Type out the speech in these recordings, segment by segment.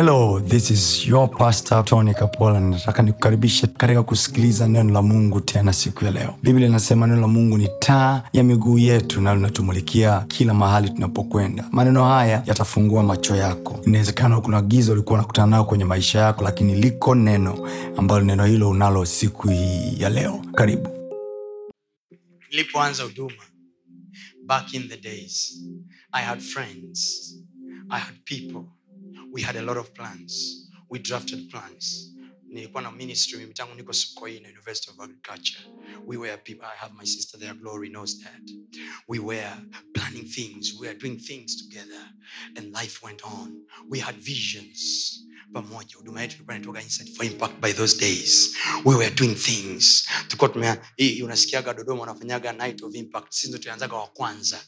hello this is your pastor tony kapola. Nataka nikukaribishe katika kusikiliza neno la mungu tena siku ya leo. Biblia inasema neno la mungu ni taa ya miguu yetu na linatumulikia kila mahali tunapokwenda. Maneno haya yatafungua macho yako. Inawezekana kuna giza ulikuwa unakutana nao kwenye maisha yako lakini liko neno ambalo neno hilo unalo siku hii ya leo. Karibu. Nilipoanza huduma back in the days i had friends i had people we had a lot of plans. We drafted plans. Nilikuwa na ministry mimi tangu niko sokoina university of agriculture. We were people i have my sister there glory knows that. We were planning things. We were doing things together. And life went on. We had visions. Pamoja huduma yetu ilikuwa inatoka inside for impact by those days. We were doing things. Tulikuwa tumea hii unasikiaga dodoma unafanyaga night of impact. Sisi ndo tulianzaga wa kwanza.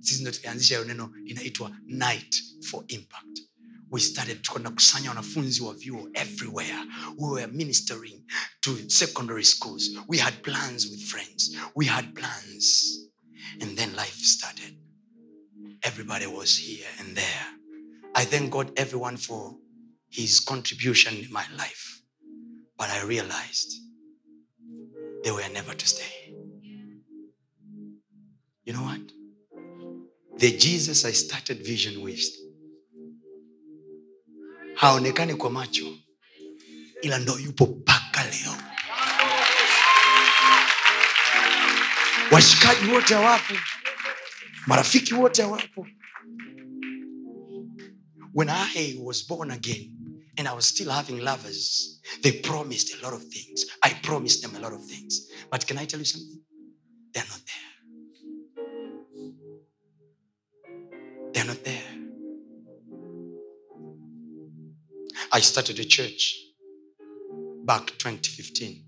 Sisi ndo tulianzisha hiyo neno inaitwa night for impact we started tunakusanya wanafunzi wa vyuo everywhere. We were ministering to secondary schools. We had plans with friends. We had plans. And then life started. Everybody was here and there. I thank god everyone for his contribution in my life. But i realized they were never to stay. You know what? The jesus i started vision with haonekani kwa macho ila ndo yupo mpaka leo. Washikaji wote hawapo marafiki wote hawapo. When i was born again and i was still having lovers they promised a lot of things. I promised them a lot of things. But can i tell you something? They're not there. They're not there I started a church back 2015.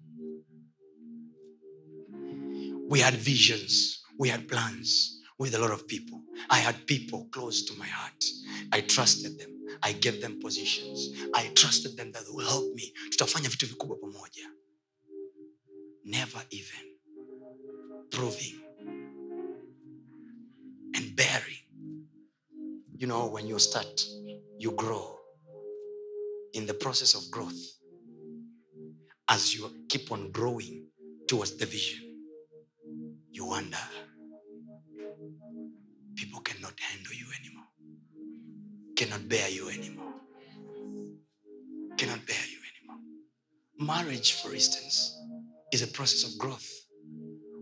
We had visions, we had plans with a lot of people. I had people close to my heart. I trusted them. I gave them positions. I trusted them that they will help me. Tutafanya vitu vikubwa pamoja. Never even proving and bearing. You know, when you start, you grow in the process of growth, as you keep on growing towards the vision, you wonder people cannot handle you anymore, cannot bear you anymore, cannot bear you anymore. Marriage, for instance, is a process of growth.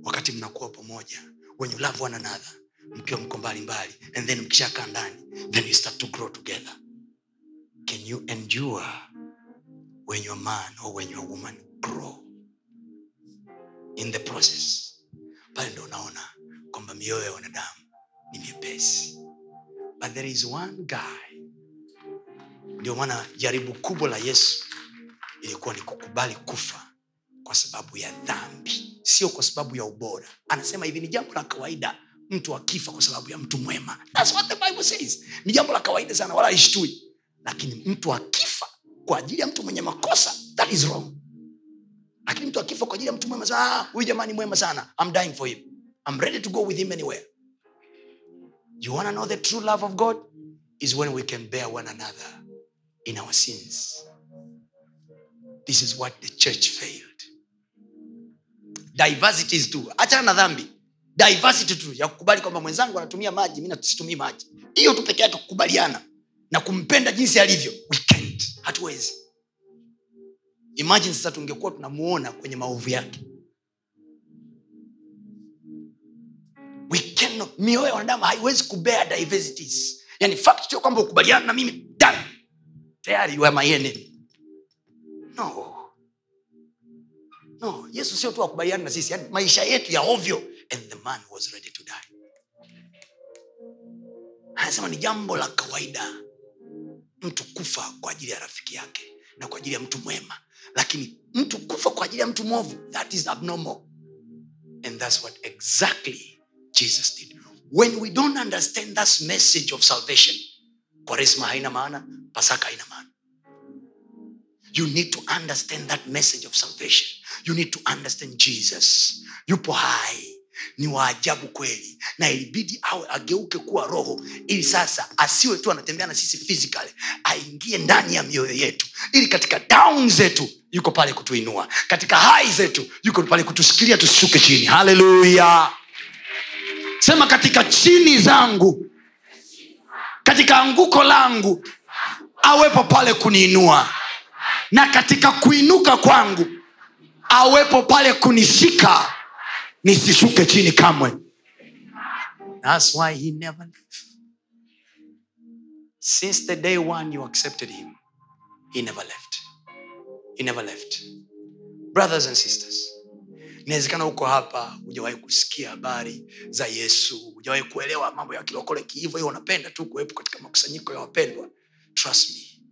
Wakati mnakuwa pamoja, when you love one another, mkiwa mko mbali mbali, and then mkishakaa ndani, then you start to grow together. Can you endure when your man or when your woman grow in the process? Pale ndo unaona kwamba mioyo ya wanadamu ni miepesi, but there is one guy. Ndio maana jaribu kubwa la Yesu ilikuwa ni kukubali kufa kwa sababu ya dhambi, sio kwa sababu ya ubora. Anasema hivi, ni jambo la kawaida mtu akifa kwa sababu ya mtu mwema. That's what the Bible says. Ni jambo la kawaida sana, wala haishtui lakini mtu akifa kwa ajili ya mtu mwenye makosa that is wrong. Lakini mtu akifa kwa ajili ya mtu mwema sana, "Ah, huyu jamani mwema sana I'm dying for him. I'm ready to go with him anywhere. You want know the true love of god? Is when we can bear one another in our sins. This is what the church failed. Diversity is tu achana na dhambi. Diversity tu ya kukubali kwamba mwenzangu anatumia maji mi situmii maji. Hiyo tu peke yake kukubaliana na kumpenda jinsi alivyo we hatuwezi. Imagine sasa tungekuwa tunamuona kwenye maovu yake. Mioyo ya wanadamu haiwezi kubea diversities. Yani fact sio kwamba ukubaliana na mimi done. Tayari you no. No yesu sio tu akubaliana na sisi yani maisha yetu ya ovyo. And the man was ready to die. Anasema ni jambo la kawaida mtu kufa kwa ajili ya rafiki yake na kwa ajili ya mtu mwema. Lakini mtu kufa kwa ajili ya mtu mwovu that is abnormal. And that's what exactly jesus did. When we don't understand that message of salvation kwaresma haina maana pasaka haina maana. You need to understand that message of salvation. You need to understand jesus. Yupo hai ni waajabu kweli. Na ilibidi awe ageuke kuwa roho ili sasa asiwe tu anatembea na sisi physically aingie ndani ya mioyo yetu ili katika down zetu yuko pale kutuinua katika hai zetu yuko pale kutushikilia tusishuke chini. Haleluya sema katika chini zangu katika anguko langu awepo pale kuniinua. Na katika kuinuka kwangu awepo pale kunishika nisishuke chini kamwe That's why he never. Since the day one you accepted him, he never left. He never left. Brothers and sisters, inawezekana huko hapa hujawahi kusikia habari za yesu hujawahi kuelewa mambo ya kilokole kiivo hiyo unapenda tu kuwepo katika makusanyiko ya wapendwa trust me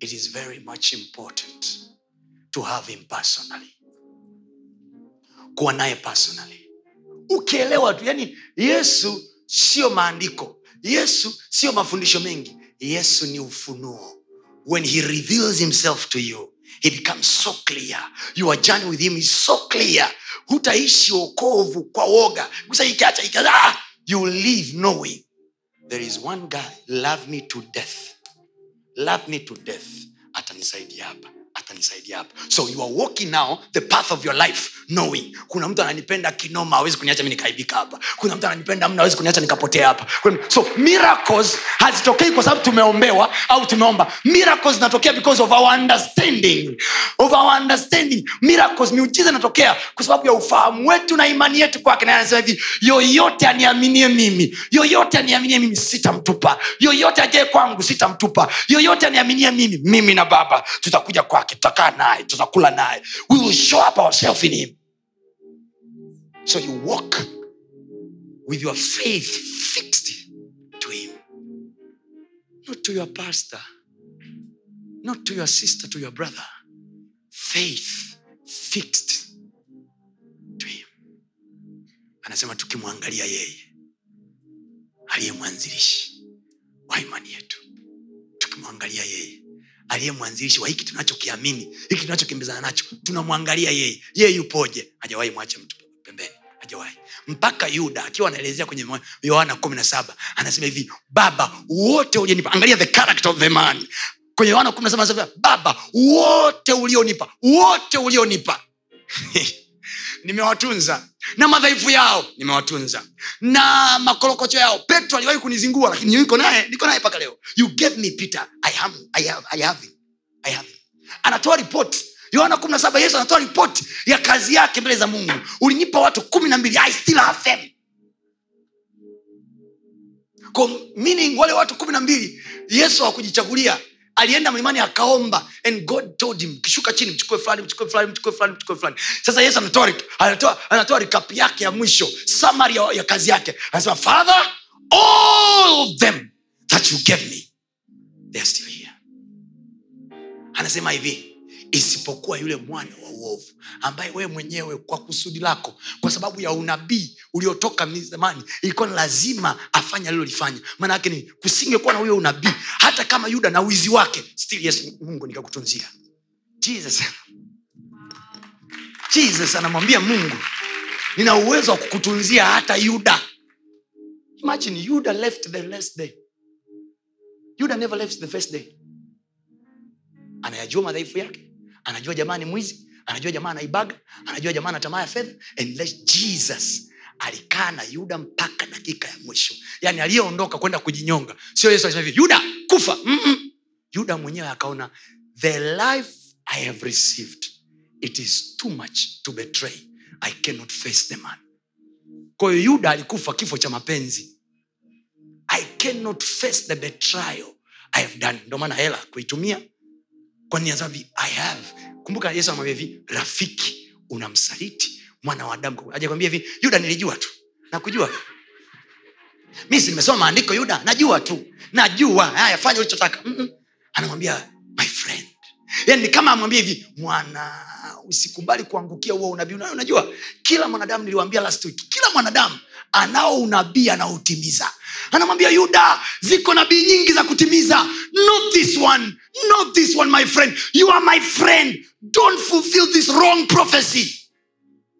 it is very much important to have him personally kuwa naye personally. Ukielewa tu yani yesu sio maandiko yesu sio mafundisho mengi yesu ni ufunuo. When he reveals himself to you he becomes so clear. Your journey with him is so clear. Hutaishi okovu kwa woga. Kusa ikiacha ikiacha, ah! you live knowing. There is one guy love me to death. Love me to death. Atanisaidia hapa atanisaidia hapa. So you are walking now the path of your life knowing. Kuna mtu ananipenda kinoma awezi kuniacha mi nikaibika hapa. Kuna mtu ananipenda mna awezi kuniacha nikapotea hapa. So miracles hazitokei kwa sababu tumeombewa au tumeomba. Miracles zinatokea because of our understanding. Of our understanding. Miracles miujiza inatokea kwa sababu ya ufahamu wetu na imani yetu kwake. Na anasema hivi yoyote aniaminie mimi yoyote aniaminie mimi sitamtupa. Yoyote ajae kwangu sitamtupa. Yoyote aniaminie mimi mimi na baba tutakuja kwake tutakaa naye tutakula naye. We will show up ourselves in him. So you walk with your faith fixed to him. Not to your pastor. Not to your sister to your brother. Faith fixed to him. Anasema tukimwangalia yeye aliye mwanzilishi wa imani yetu. Tukimwangalia yeye aliye mwanzilishi wa hiki tunachokiamini hiki tunachokimbizana nacho. Tunamwangalia yeye. Yeye yupoje? Hajawahi mwache mtu pembeni. Hajawahi. Mpaka yuda akiwa anaelezea kwenye yohana kumi na saba anasema hivi baba wote ulionipa. Angalia the character of the man. Kwenye yohana kumi na saba anasema baba wote ulionipa wote ulionipa nimewatunza. Na madhaifu yao nimewatunza. Na makorokocho yao. Petro aliwahi kunizingua lakini niko naye niko naye mpaka leo. You gave me peter. I, am, I, have, I have. I have anatoa ripoti yohana kumi na saba yesu anatoa ripoti ya kazi yake mbele za mungu. Ulinipa watu kumi na mbili. Meaning wale watu kumi na mbili yesu hakujichagulia alienda mlimani akaomba and god told him kishuka chini mchukue fulani mchukue fulani mchukue fulani mchukue fulani. Sasa yesu anatoa anatoa anatoa recap yake ya mwisho samari ya, ya kazi yake. Anasema father all them that you gave me they are still here. Anasema hivi isipokuwa yule mwana wa uovu ambaye wewe mwenyewe kwa kusudi lako kwa sababu ya unabii uliotoka zamani ilikuwa ni lazima afanye alilolifanya. Maana ni kusingekuwa na huyo unabii hata kama yuda na wizi wake still yes mungu nikakutunzia. Jesus. Jesus anamwambia mungu nina uwezo wa kukutunzia hata yuda. Imagine yuda left the last day. Yuda never left the first day. Anayajua madhaifu yake anajua jamaa ni mwizi anajua jamaa anaibaga anajua jamaa ana tamaa ya fedha jesus alikaa na yuda mpaka dakika ya mwisho. Yaani aliyeondoka kwenda kujinyonga. Sio yesu alisema hivi yuda kufa. Mm-mm. yuda mwenyewe akaona the life i have received it is too much to betray. I cannot face the man. Kwa yuda alikufa kifo cha mapenzi. I cannot face the betrayal i have done. Ndio maana hela kuitumia kwani azavi i have. Kumbuka yesu amwambia hivi rafiki unamsaliti mwana wa adamu. Ajakwambia hivi yuda nilijua tu. Nakujua. Mi nimesoma maandiko yuda najua tu. Najua. Haya fanya ulichotaka. Mm-mm. anamwambia my friend. Yani ni kama amwambia hivi mwana usikubali kuangukia huo unabii Una- unajua kila mwanadamu niliwambia last week kila mwanadamu anao unabii anaotimiza anamwambia yuda ziko nabii nyingi za kutimiza. Not this one not this one my friend. You are my friend. Don't fulfill this wrong prophecy.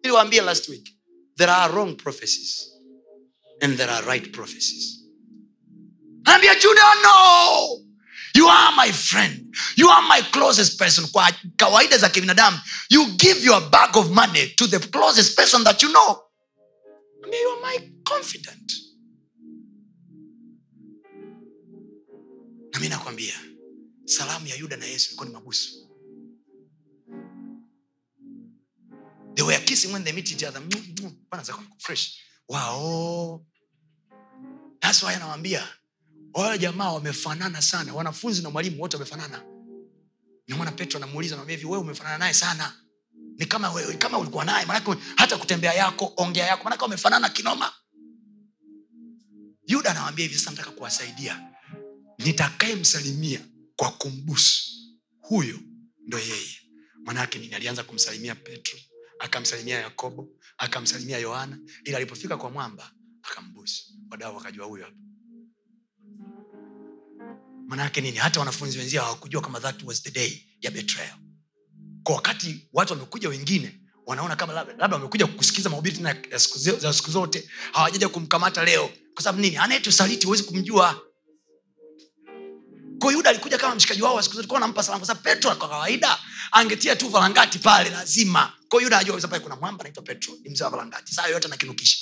Niliwaambia last week there are wrong prophecies and there are right prophecies. Anaambia juda no. You are my friend. You are my closest person. Kwa kawaida za kibinadamu you give your bag of money to the closest person that you know Anaambia, you are my confident. Na mi nakwambia salamu ya yuda na yesu ilikuwa ni mabusu they were kissing when they meet each other. Mwah, mwah. Bwana zako fresh. Wao. That's why anawambia wale jamaa wamefanana sana. Wanafunzi na mwalimu wote wamefanana. Namana petro anamuuliza anamwambia hivi wewe umefanana naye sana ni kama wewe kama ulikuwa naye manake hata kutembea yako ongea yako manake wamefanana kinoma. Yuda anawambia hivi sasa nataka kuwasaidia. Nitakayemsalimia kwa kumbusu huyo ndo yeye. Manake nini? Alianza kumsalimia petro akamsalimia yakobo akamsalimia yohana ili alipofika kwa mwamba akambusu. Wadao wakajua huyo hapa manake nini? Hata wanafunzi wenzia hawakujua kama that was the day ya betrayal kwa wakati watu wamekuja wengine wanaona kama labda wamekuja kusikiza mahubiri tena za siku zote hawajaja kumkamata leo. Kwa sababu nini? Anayetusaliti huwezi kumjua. Kwa yuda alikuja kama mshikaji wao wa siku zote nampa salamu kwa sababu petro kwa kawaida. Angetia tu valangati pale lazima. Kwa yuda ajua pale kuna mwamba anaitwa petro ni mzee wa valangati. Saa yoyote anakinukisha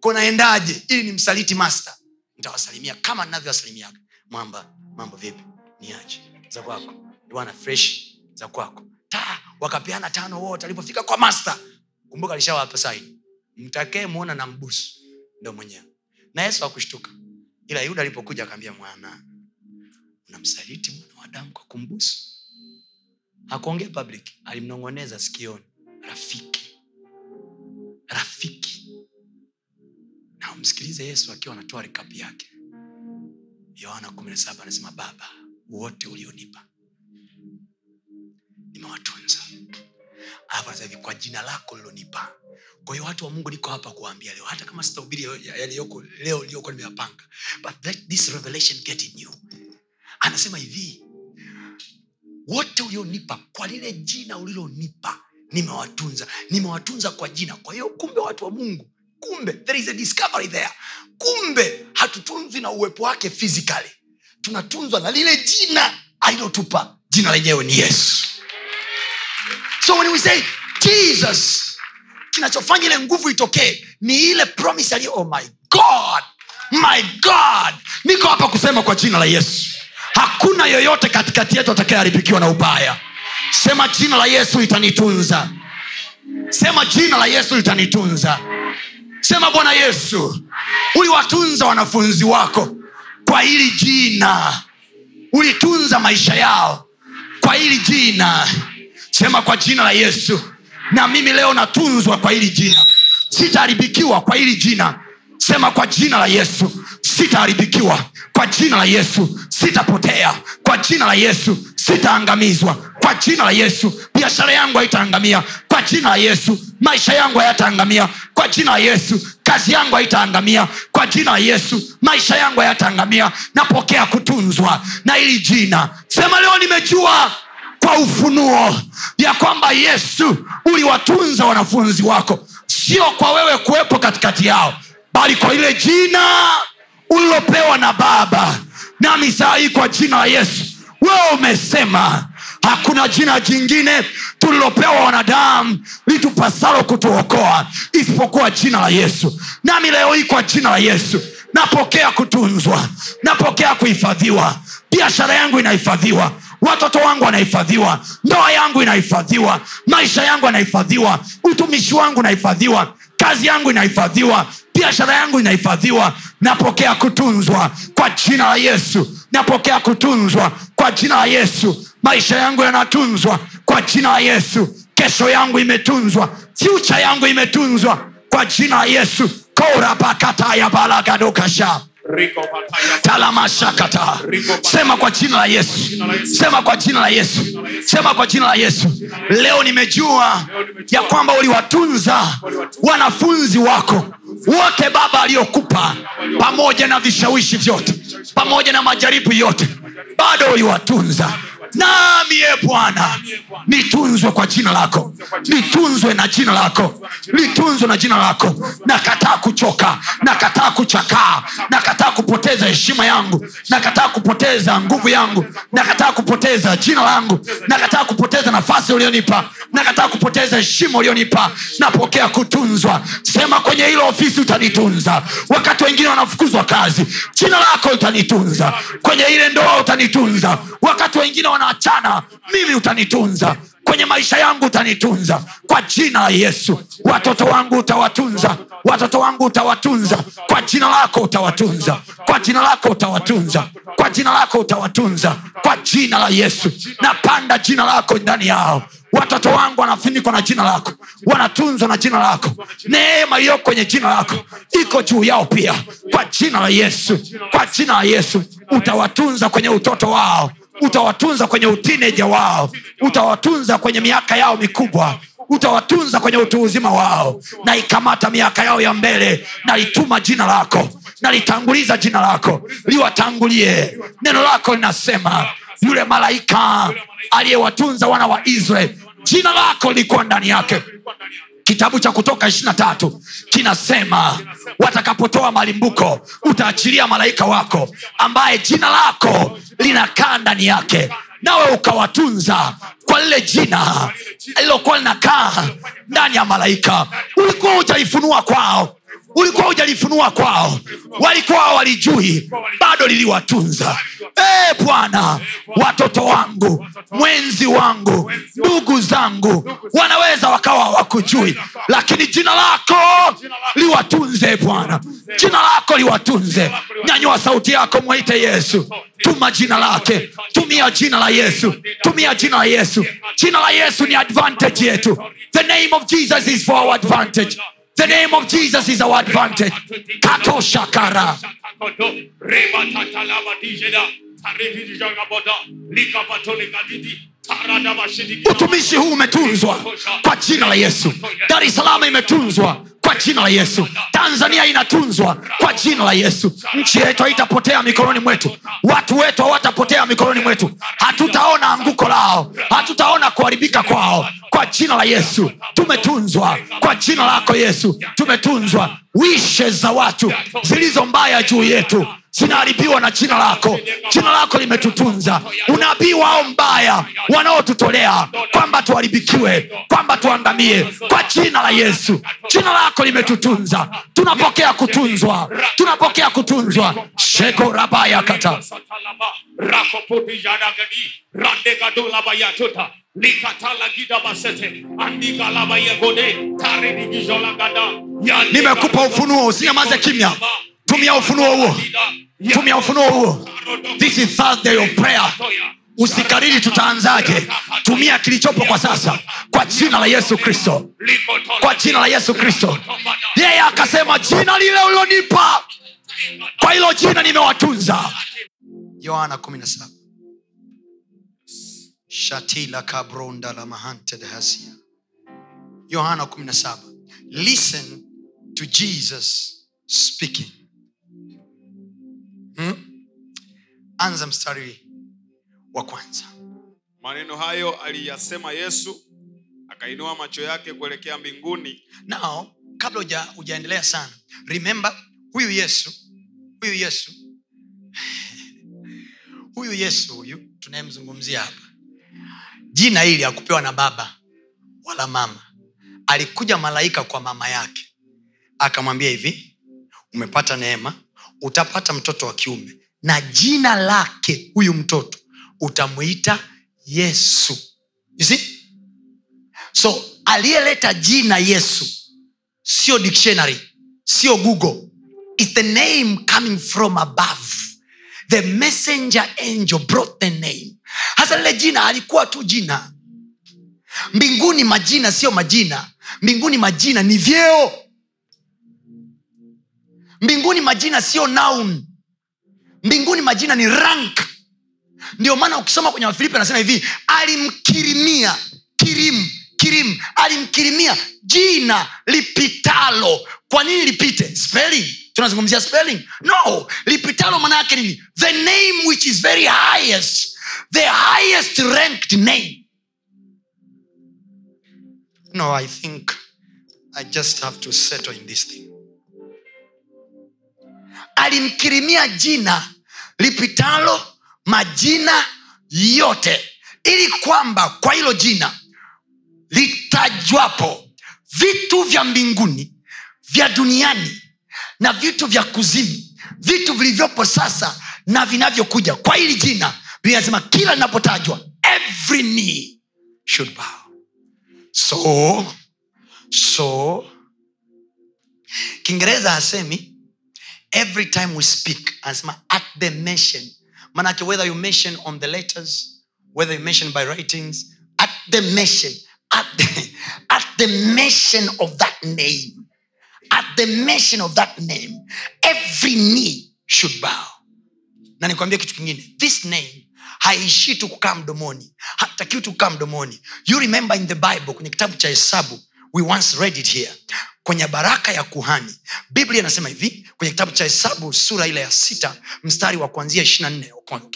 kunaendaje ili ni msaliti master nitawasalimia kama navyowasalimiaga mwamba. Mambo vipi? Niache. Za kwako bwana fresh za kwako. Ta wakapeana tano wote. Alipofika kwa master kumbuka alishawapa saini mtakee mwona na mbusu. Ndo mwenyewe. Na yesu akushtuka ila yuda alipokuja akaambia mwana unamsaliti mwana wa damu kwa kumbusu? Hakuongea public. Alimnong'oneza sikioni. Rafiki. Rafiki. Na umsikilize yesu akiwa anatoa rikapu yake. Yohana 17 anasema baba wote ulionipa nimewatunza. Alafu anasema hivi kwa jina lako lilonipa kwa hiyo watu wa mungu niko hapa kuwaambia leo hata kama sitahubiri yaliyoko leo liyokuwa nimeyapanga but let this revelation get in you. Anasema hivi wote ulionipa kwa lile jina ulilonipa nimewatunza nimewatunza kwa jina. Kwa hiyo kumbe watu wa mungu kumbe there is a discovery there. Kumbe hatutunzwi na uwepo wake physically. Tunatunzwa na lile jina alilotupa. Jina lenyewe ni yesu so when we say jesus kinachofanya ile nguvu itokee ni ile promise aliyo oh my god my god. Niko hapa kusema kwa jina la yesu. Hakuna yoyote katikati yetu atakayeharibikiwa na ubaya. Sema jina la yesu litanitunza. Sema jina la yesu litanitunza. Sema bwana yesu uliwatunza wanafunzi wako kwa hili jina. Ulitunza maisha yao kwa hili jina sema kwa jina la yesu. Na mimi leo natunzwa kwa hili jina. Sitaharibikiwa kwa hili jina. Sema kwa jina la yesu. Sitaharibikiwa kwa jina la yesu. Sitapotea kwa jina la yesu. Sitaangamizwa kwa jina la yesu. Biashara yangu haitaangamia kwa jina la yesu. Maisha yangu hayataangamia kwa jina la yesu. Kazi yangu haitaangamia kwa jina la yesu. Maisha yangu hayataangamia napokea kutunzwa na hili jina. Sema leo nimejua kwa ufunuo ya kwamba yesu uliwatunza wanafunzi wako. Sio kwa wewe kuwepo katikati yao bali kwa ile jina ulilopewa na baba nami saa hii kwa jina la yesu. Wewe umesema hakuna jina jingine tulilopewa wanadamu litupasalo kutuokoa isipokuwa jina la yesu. Nami leo hii kwa jina la yesu napokea kutunzwa napokea kuhifadhiwa. Biashara yangu inahifadhiwa watoto wangu wanahifadhiwa. Ndoa yangu inahifadhiwa. Maisha yangu yanahifadhiwa. Utumishi wangu unahifadhiwa. Kazi yangu inahifadhiwa. Biashara yangu inahifadhiwa. Napokea kutunzwa kwa jina la yesu. Napokea kutunzwa kwa jina la yesu. Maisha yangu yanatunzwa kwa jina la yesu. Kesho yangu imetunzwa. Fyucha yangu imetunzwa kwa jina la yesu. Korabakatayabalagadokasha talamashakata sema kwa jina la yesu. Sema kwa jina la yesu. Sema kwa jina la yesu. Leo nimejua ya kwamba uliwatunza wanafunzi wako. Wote baba aliyokupa. Pamoja na vishawishi vyote. Pamoja na majaribu yote. Bado uliwatunza nami e bwana nitunzwe kwa jina lako. Nitunzwe na jina lako. Nitunzwe na jina lako. Nakataa kuchoka. Nakataa kuchakaa. Nakataa kupoteza heshima yangu. Nakataa kupoteza nguvu yangu. Nakataa kupoteza jina langu. Nakataa kupoteza nafasi ulionipa. Nakataa kupoteza heshima ulionipa. Napokea kutunzwa. Sema kwenye hilo ofisi utanitunza. Wakati wengine wanafukuzwa kazi jina lako utanitunza. Kwenye ile ndoa utanitunza. Wakati wengine wanaachana mimi utanitunza. Kwenye maisha yangu utanitunza. Kwa jina la yesu watoto wangu utawatunza. Watoto wangu utawatunza. Kwa jina lako utawatunza. Kwa jina lako utawatunza. Kwa jina lako utawatunza. Kwa jina la yesu napanda jina lako ndani yao. Watoto wangu wanafunikwa na jina lako. Wanatunzwa na jina lako. Neema iliyo kwenye jina lako. Iko juu yao pia. Kwa jina la yesu kwa jina la yesu utawatunza kwenye utoto wao utawatunza kwenye utineja wao. Utawatunza kwenye miaka yao mikubwa. Utawatunza kwenye utu uzima wao. Naikamata miaka yao ya mbele. Nalituma jina lako. Nalitanguliza jina lako. Liwatangulie. Neno lako linasema yule malaika aliyewatunza wana wa israeli jina lako lilikuwa ndani yake kitabu cha kutoka ishirina tatu kinasema watakapotoa malimbuko utaachilia malaika wako ambaye jina lako linakaa ndani yake nawe ukawatunza kwa lile jina lilokuwa linakaa ndani ya malaika. Ulikuwa ujaifunua kwao ulikuwa hujalifunua kwao. Walikuwa walijui bado liliwatunza. E bwana watoto wangu mwenzi wangu ndugu zangu wanaweza wakawa wakujui lakini jina lako liwatunze bwana. Jina lako liwatunze. Nyanyua sauti yako mwite yesu. Tuma jina lake. Tumia jina la yesu. Tumia jina la yesu. Jina la yesu ni advantage yetu. The name of jesus is for our advantage the name of jesus is our advantage. Katoshakara utumishi huu umetunzwa. Kwa jina la yesu. Dar es salaam imetunzwa kwa jina la yesu. Tanzania inatunzwa kwa jina la yesu. Nchi yetu haitapotea mikononi mwetu. Watu wetu hawatapotea mikononi mwetu. Hatutaona anguko lao. Hatutaona kuharibika kwao. Kwa jina la yesu. Tumetunzwa kwa jina lako yesu. Tumetunzwa. Wishe za watu zilizo mbaya juu yetu zinaharibiwa na jina lako. Jina lako limetutunza. Unabii wao mbaya wanaotutolea kwamba tuharibikiwe kwamba tuangamie kwa jina la yesu. Jina lako limetutunza. Tunapokea kutunzwa. Tunapokea kutunzwa. Sheko rabaya kata. Nimekupa ufunuo usinyamaze kimya tumia ufunuo huo. Tumia ufunuo huo. This is thursday of prayer. Usikariri tutaanzaje? Tumia kilichopo kwa sasa. Kwa jina la yesu kristo. Kwa jina la yesu kristo. Yeye akasema jina lile ulilonipa kwa hilo jina nimewatunza. Yohana 17 shatila kabronda la mahante dehasia yohana 17 listen to jesus speaking anza mstari wa kwanza. Maneno hayo aliyasema yesu akainua macho yake kuelekea mbinguni. Nao kabla uja, ujaendelea sana remember huyu yesu huyu yesu huyu yesu huyu tunayemzungumzia hapa jina hili akupewa na baba wala mama. Alikuja malaika kwa mama yake akamwambia hivi umepata neema utapata mtoto wa kiume na jina lake huyu mtoto utamwita yesu. You see? so aliyeleta jina yesu sio dictionary sio google. Is the name coming from above. The messenger angel brought the name. Hasa lile jina alikuwa tu jina. Mbinguni majina sio majina. Mbinguni majina ni vyeo. Mbinguni majina sio noun mbinguni majina ni rank. Ndio maana ukisoma kwenye wafilipi anasema hivi alimkirimia kirim kirim alimkirimia jina lipitalo. Kwa nini lipite? Spelling? Tunazungumzia spelling? No. Lipitalo maana yake nini? The name which is very highest. The highest ranked name. No i think i just have to settle in this thing. Alimkirimia jina lipitalo majina yote ili kwamba kwa hilo jina litajwapo vitu vya mbinguni vya duniani na vitu vya kuzimu vitu vilivyopo sasa na vinavyokuja. Kwa hili jina vinasema kila linapotajwa every knee should bow. So so kiingereza hasemi every time we speak anasema at the mention. Manake whether you mention on the letters whether you mention by writings at the mention at the, at the mention of that name. At the mention of that name every knee should bow. Na nikwambia kitu kingine this name haishii tu kukaa mdomoni hatakiwi tu kukaa mdomoni. You remember in the bible kwenye kitabu cha hesabu we once read it here kwenye baraka ya kuhani. Biblia inasema hivi kwenye kitabu cha hesabu sura ile ya sita mstari wa kuanzia ishirina nne.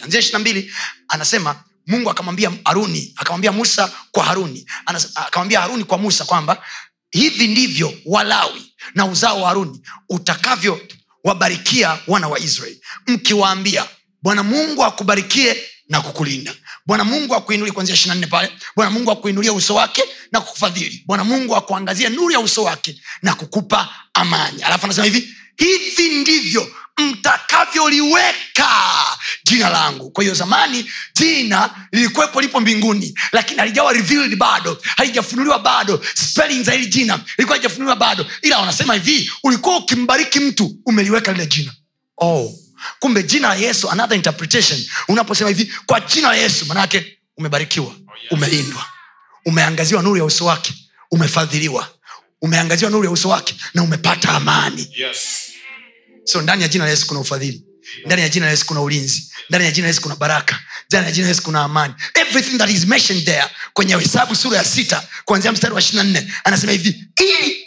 Ishirina mbili anasema mungu akamwambia haruni akamwambia musa kwa haruni. Akamwambia haruni kwa musa kwamba hivi ndivyo walawi na uzao wa haruni utakavyowabarikia wana wa israeli. Mkiwaambia bwana mungu akubarikie na kukulinda bwana mungu akuinulie kwanzia ishiri nne pale. Bwana mungu akuinulie uso wake na kukufadhili. Bwana mungu akuangazie nuru ya uso wake na kukupa amani. Alafu anasema hivi hivi ndivyo mtakavyoliweka jina langu. Kwa hiyo zamani jina lilikuwepo lipo mbinguni lakini halijawa revealed bado halijafunuliwa bado. Spelling za hili jina ilikuwa halijafunuliwa bado. Ila wanasema hivi ulikuwa ukimbariki mtu umeliweka lile jina. Oh kumbe jina la yesu another interpretation. Unaposema hivi kwa jina la yesu manaake umebarikiwa umelindwa umeangaziwa nuru ya uso wake umefadhiliwa umeangaziwa nuru ya uso wake na umepata amani. Yes. so ndani ya jina la yesu kuna ufadhili ndani ya jina la yesu kuna ulinzi ndani ya jina la yesu kuna baraka ndani ya jina la yesu kuna amani. Everything that is mentioned there kwenye hesabu sura ya sita kuanzia mstari wa ishirina nne anasema hivi ili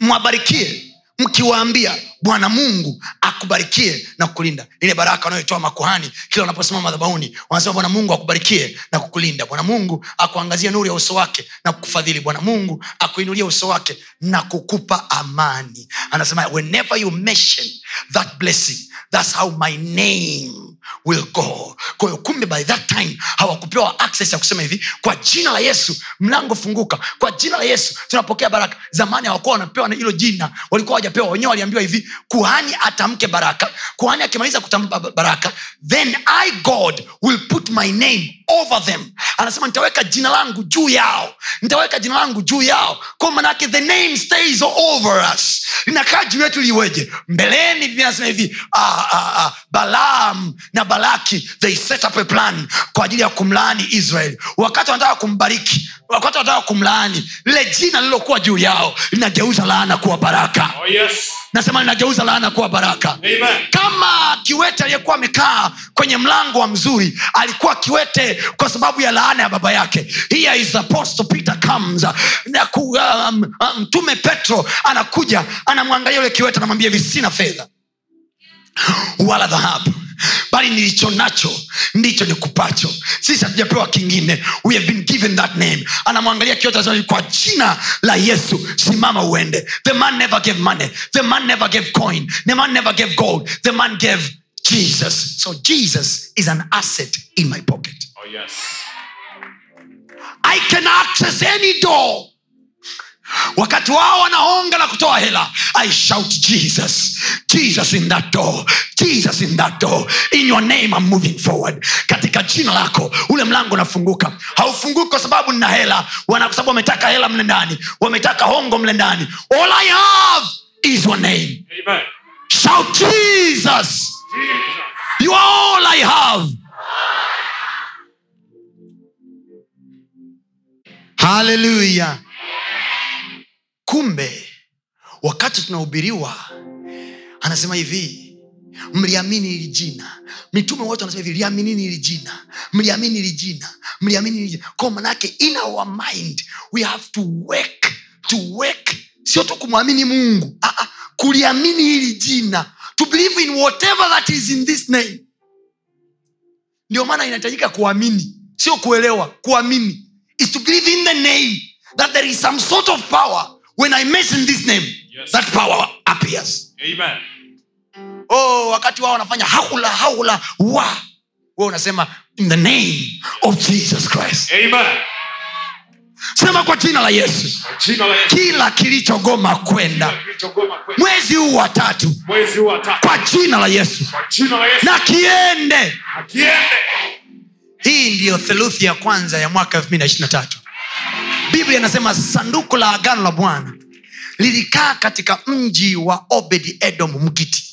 mwabarikie mkiwaambia bwana mungu akubarikie na kukulinda. Ile baraka wanayoitoa makuhani kila wanaposimama madhabauni wanasema bwana mungu akubarikie na kukulinda. Bwana mungu akuangazie nuru ya uso wake na kukufadhili. Bwana mungu akuinulie uso wake na kukupa amani. Anasema whenever you mention that blessing thats how my name will go. Kwa hiyo kumbe by that time hawakupewa access ya kusema hivi kwa jina la yesu mlango funguka. Kwa jina la yesu tunapokea baraka. Zamani hawakuwa wanapewa na hilo jina walikuwa wajapewa wenyewe waliambiwa hivi kuhani atamke baraka. Kuhani akimaliza kutamka baraka then i god will put my name over them. Anasema nitaweka jina langu juu yao. Nitaweka jina langu juu yao. Kwa manake the name stays over us. Linakaa juu yetu liweje? Mbeleni vinasema hivi ah, ah, ah, balaam na balaki they set up a plan kwa ajili ya kumlaani israel. Wakati wanataka kumbariki wakati wanataka kumlaani lile jina lililokuwa juu yao linageuza laana kuwa baraka. Oh, yes. nasema linageuza laana kuwa baraka. Amen. kama kiwete aliyekuwa amekaa kwenye mlango wa mzuri alikuwa kiwete kwa sababu ya laana ya baba yake. Here is apostle peter comes na ku- um, um, petro anakuja anamwangalia yule kiwete anamwambia hivi sina fedha wala dhahabu bali nilicho nacho ndicho nikupacho. Sisi hatujapewa kingine. We have been given that name. Anamwangalia kiota kwa jina la yesu simama uende. The man never gave money. The man never gave coin. The man never gave gold. The man gave jesus. So jesus is an asset in my pocket. Oh, yes. i can access any door wakati wao wanaonga na kutoa hela i shout jesus jesus in that door jesus in that door. In your name I'm moving forward. Katika jina lako ule mlango unafunguka. Haufunguki kwa sababu nina hela kwa sababu wametaka hela mle ndani wametaka hongo mle ndani. All i have is your name. Amen. shout jesus. You are all i have. Haleluya kumbe wakati tunahubiriwa anasema hivi mliamini hili jina. Mitume wote wanasema hivi liaminini hili jina. Mliamini hili jina. Mliamini hili jina. Kwa manake in our mind we have to work to work sio tu kumwamini mungu. Ah, kuliamini hili jina. To believe in whatever that is in this name. Ndio maana inahitajika kuamini sio kuelewa kuamini. Is to believe in the name that there is some sort of power when i mention this name Yes. that power appears. Amen. oh wakati wao wanafanya haula haula wa. We unasema in the name of jesus christ. Amen. sema kwa jina la yesu. Kila kilichogoma kwenda. Mwezi huu wa tatu. Mwezi huu wa tatu. kwa jina la yesu. Kwa jina la Yesu. na kiende. Hii ndiyo theluthi ya kwanza ya mwaka 223 biblia inasema sanduku la agano la bwana lilikaa katika mji wa obedi edom mgiti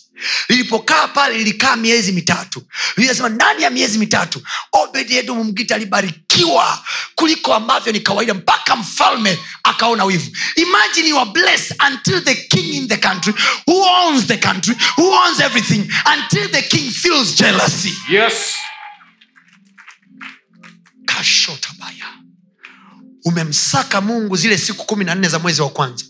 lilipokaa pale lilikaa miezi mitatu. Linasema ndani ya miezi mitatu obedi edom mgiti alibarikiwa kuliko ambavyo ni kawaida mpaka mfalme akaona wivu. Imagine you are blessed until the king in the country who owns the country who owns everything until the king feels jealousy. Yes. kashotabaya umemsaka mungu zile siku kumi na nne za mwezi wa kwanza.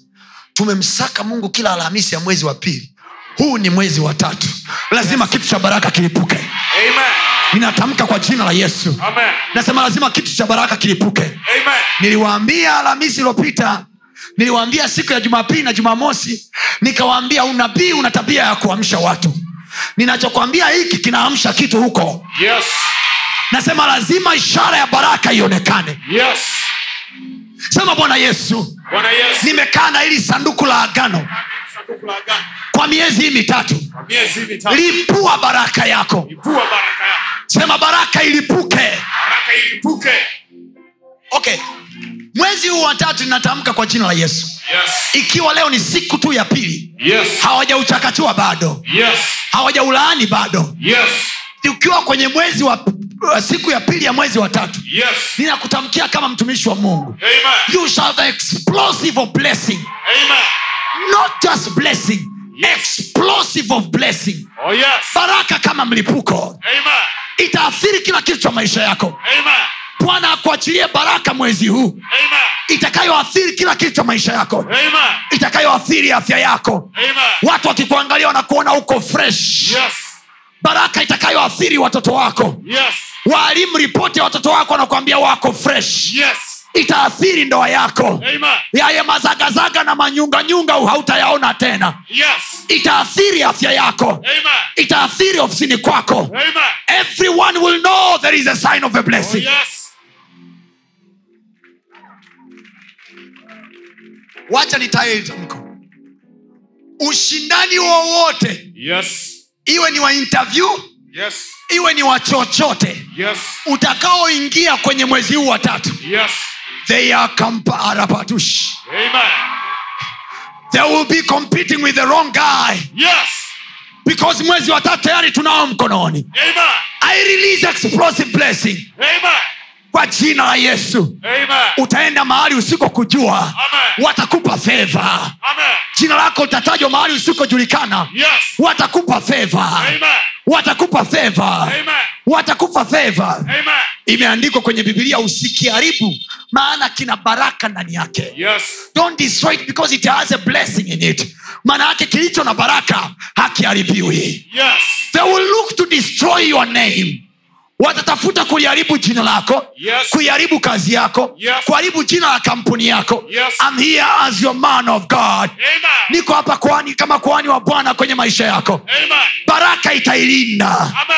Tumemsaka mungu kila alhamisi ya mwezi wa pili. Huu ni mwezi wa tatu. Lazima kitu cha baraka kilipuke. Ninatamka kwa jina la yesu. Amen. nasema lazima kitu cha baraka kilipuke. Amen. niliwaambia alhamisi iliyopita niliwaambia siku ya jumapili na jumamosi nikawaambia unabii una tabia ya kuamsha watu. Ninachokwambia hiki kinaamsha kitu huko. Yes. nasema lazima ishara ya baraka ionekane. Yes. Sema bwana yesu Bwana Yesu. nimekaa na hili sanduku la agano kwa miezi hii mitatu lipua baraka yako sema baraka ilipuke Baraka ilipuke. okay mwezi huu watatu ninatamka kwa jina la yesu Yes. ikiwa leo ni siku tu ya pili Yes. hawajauchakachua bado Yes. hawajaulaani bado Yes. ukiwa kwenye mwezi wa siku ya pili ya mwezi wa tatu Yes. ninakutamkia kama mtumishi wa mungu Amen. you shall have explosive of blessing Amen. not just blessing Yes. explosive of blessing Oh yes. baraka kama mlipuko Amen. itaathiri kila kitu cha maisha yako Amen. bwana akuachilie baraka mwezi huu itakayoathiri kila kitu cha maisha yako itakayoathiri afya yako Amen. watu wakikuangalia wanakuona uko fresh Yes. Baraka itakayoathiri watoto wako Yes. waalimu ripoti ya watoto wako wanakuambia wako fresh Yes. itaathiri ndoa yako yaye mazagazaga na manyunganyunga hautayaona tena Yes. itaathiri afya yako Amen. itaathiri ofisini kwako Amen. everyone will know there is a sign of a Oh yes. wacha nitaye tamko ushindani wowote Yes. Iwe ni wa interview Yes. iwe ni wa chochote Yes. utakaoingia kwenye mwezi huu wa tatu Yes. they are kamparapatush Amen. they will be competing with the wrong guy Yes. because mwezi wa tatu tayari tunao mkononi Amen. i release explosive blessing Amen. Kwa jina la yesu. Amen. utaenda mahali usikokujua. Watakupa fedha jina lako litatajwa mahali usikojulikana. Yes. watakupa fedha watakupa fedha watakupa fedha imeandikwa kwenye bibilia usikiharibu maana kina baraka ndani yake. Yes. don't destroy it because it has a blessing in it. Maana yake kilicho na baraka hakiharibiwi. Yes. they will look to destroy your name watatafuta kuliharibu jina lako Yes. kuiharibu kazi yako Yes. kuharibu jina la kampuni yako Yes. I'm here as your man of god Amen. niko hapa kwani kama kwani wa bwana kwenye maisha yako Amen. baraka itailinda Amen.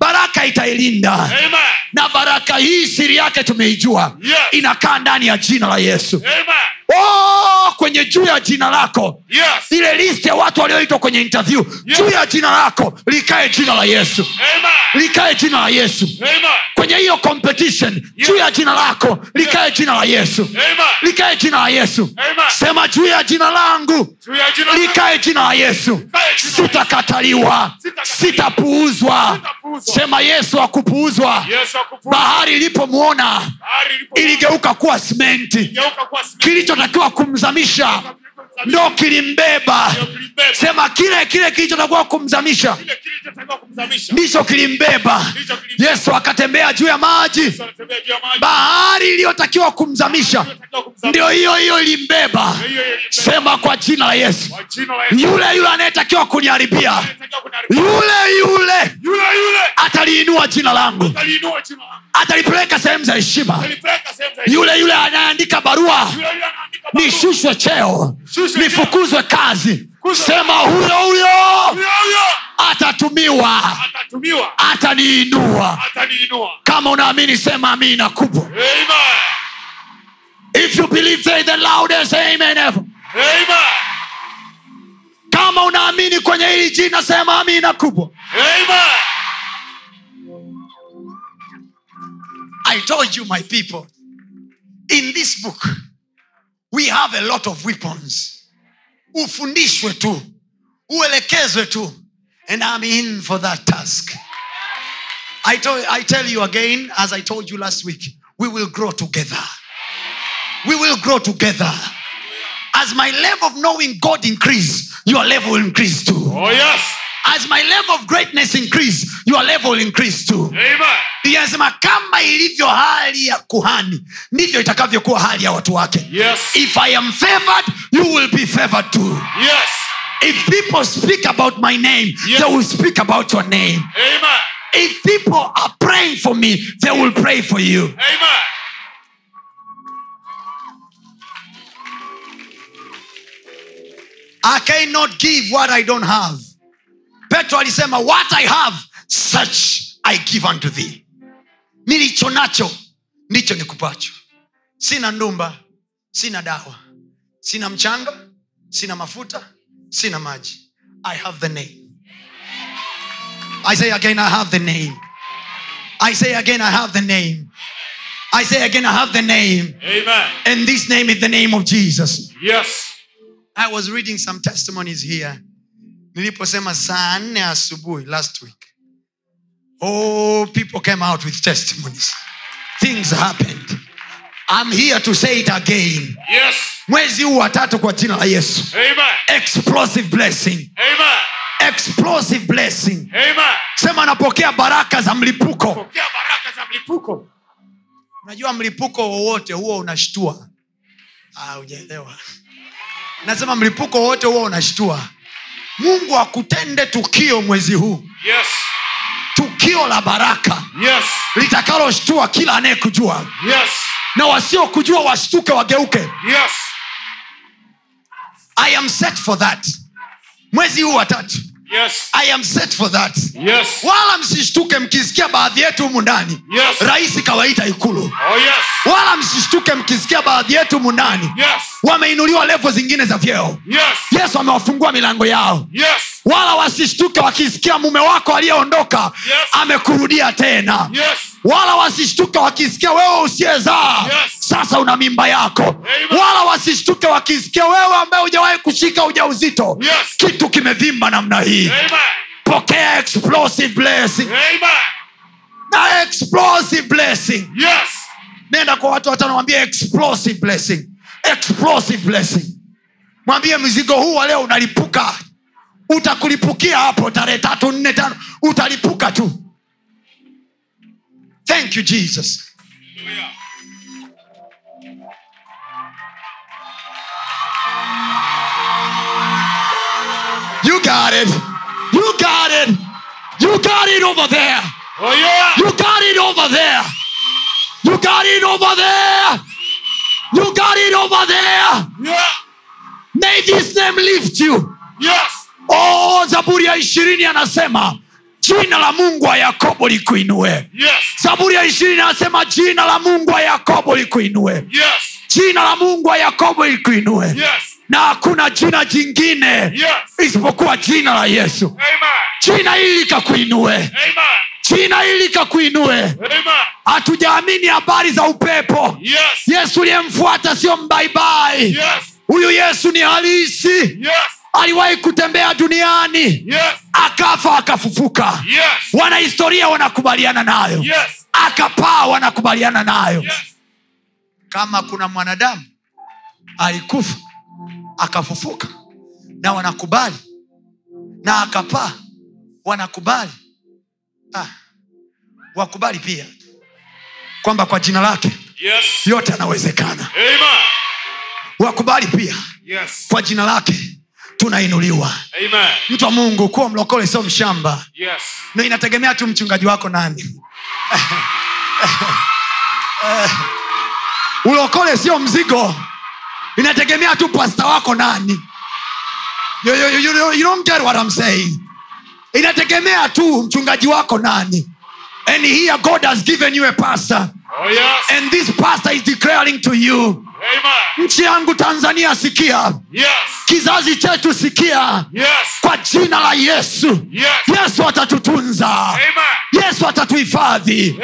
baraka itailinda Amen. na baraka hii siri yake tumeijua Yes. inakaa ndani ya jina la yesu Amen. Oh, kwenye juu ya jina lako. Yes. ile list ya watu walioitwa kwenye interview Yes. juu ya jina lako likae jina la yesu. Amen. likae jina la yesu. Amen. kwenye hiyo competition Yes. juu ya jina lako likae jina la yesu. Amen. likae jina la yesu. Amen. sema juu ya jina langu jina likae jina la yesu. Sitakataliwa. Sitapuuzwa. Sita sema yesu akupuuzwa Yesu bahari ilipomwona ilipo- iligeuka kuwa simenti. Igeuka kuwa kumzamisha. Ndo kilimbeba. Sema kile kile kilichotakiwa kumzamisha. Ndicho kilimbeba. Yesu akatembea juu ya maji. Bahari iliyotakiwa kumzamisha. Ndio hiyo hiyo ilimbeba. Sema kwa jina la yesu. Yule yule anayetakiwa kuniharibia. Yule yule. Ataliinua jina langu. Atalipeleka sehemu za heshima. Yule yule anayeandika barua Nishushwe cheo. Nifukuzwe kazi. Fukuzwe. sema huyo huyo. Atatumiwa. Ataniinua. kama unaamini sema amina kubwa. If you believe say the loudest amen ever. Amen. kama unaamini kwenye hili jina sema amina kubwa. Amen. I told you, my people, in this book, we have a lot of weapons. Ufundishwe tu, uelekezwe tu, and I'm in for that task. I, told, I tell you again, as I told you last week, we will grow together. We will grow together. As my level of knowing God increase, your level will increase too. Oh yes. As my level of greatness increase, your level increase too. Amen. inasema kama ilivyo hali ya kuhani ndivyo itakavyokuwa hali ya watu wake Yes. if i am favored you will be favored too Yes. if people speak about my name Yes. they will speak about your name Amen. if people are praying for me they will pray for you Amen. i cannot give what i don't have petro alisema what i have such i give unto thee. Nilicho nacho ndicho nikupacho. Sina ndumba sina dawa sina mchanga sina mafuta sina maji. I have the name. I say again i have the name. I say again i have the name. I say again i have the name. Amen. and this name is the name of jesus. Yes. I was reading some testimonies here. Niliposema saa nne asubuhi last week. Oh, people came out with testimonies. Things happened. I'm here to say it again. Yes. Mwezi huu watatu kwa jina la Yesu. Amen. Explosive blessing. Amen. Explosive blessing. Amen. Sema napokea baraka za mlipuko. Baraka za mlipuko. Unajua mlipuko wowote huo unashtua. Ah, ujaelewa Nasema mlipuko wowote huo unashtua. Mungu akutende tukio mwezi huu. Yes. tukio la baraka Yes. litakaloshtua kila anayekujua Yes. na wasiokujua washtuke wageuke Yes. i am set for that mwezi huu wa tatu Yes. i am set for that Yes. wala msishtuke mkisikia baadhi yetu humu ndani Yes. rais kawaita ikulu Oh yes. wala msishtuke mkisikia baadhi yetu humu ndani Yes. wameinuliwa levo zingine za vyeo Yes. yesu amewafungua milango yao Yes. Wala wasishtuke wakisikia mume wako aliyeondoka Yes. amekurudia tena Yes. wala wasishtuke wakisikia wewe usiyezaa Yes. sasa una mimba yako Amen. wala wasishtuke wakisikia wewe ambaye hujawahi kushika ujauzito Yes. kitu kimevimba namna hii Amen. pokea explosive blessing Amen. na explosive blessing Yes. nenda kwa watu watano wambia explosive blessing explosive blessing mwambie mzigo huu wa leo unalipuka utakulipukia hapo tarehe tatu nne tano. Utalipuka tu. Thank you jesus. Hallelujah. you got it. You got it. You got it over there. Oh yeah. you got it over there. You got it over there. You got it over there. Yeah. may this name lift you. Yes. Oh zaburi ya ishirini anasema jina la mungu wa yakobo likuinue Yes. zaburi ya ishirini anasema jina la mungu wa yakobo likuinue Yes. jina la mungu wa yakobo likuinue Yes. na hakuna jina jingine Yes. isipokuwa jina la yesu Amen. jina hili likakuinue Amen. jina hili kakuinue hatujaamini habari za upepo Yes. yesu uliyemfuata sio mbaibai Yes. huyu yesu ni halisi Yes. Aliwahi kutembea duniani Yes. akafa akafufuka Yes. wanahistoria wanakubaliana nayo Yes. akapaa wanakubaliana nayo Yes. kama kuna mwanadamu alikufa akafufuka na wanakubali na akapaa wanakubali ah, wakubali pia kwamba kwa jina lake Yes. yote anawezekana Amen. wakubali pia Yes. kwa jina lake tunainuliwa Amen. mtu wa mungu kuwa mlokole sio mshamba Yes. no inategemea tu mchungaji wako nani ulokole sio mzigo inategemea tu pasta wako nani you, you, you, you, you don't get what I'm saying inategemea tu mchungaji wako nani and here god has given you a pastor Oh yes. and this pastor is declaring to you. Nchi yangu tanzania sikia Yes. kizazi chetu sikia Yes. kwa jina la yesu Yes. yesu atatutunza Amen. Yesu atatuhifadhi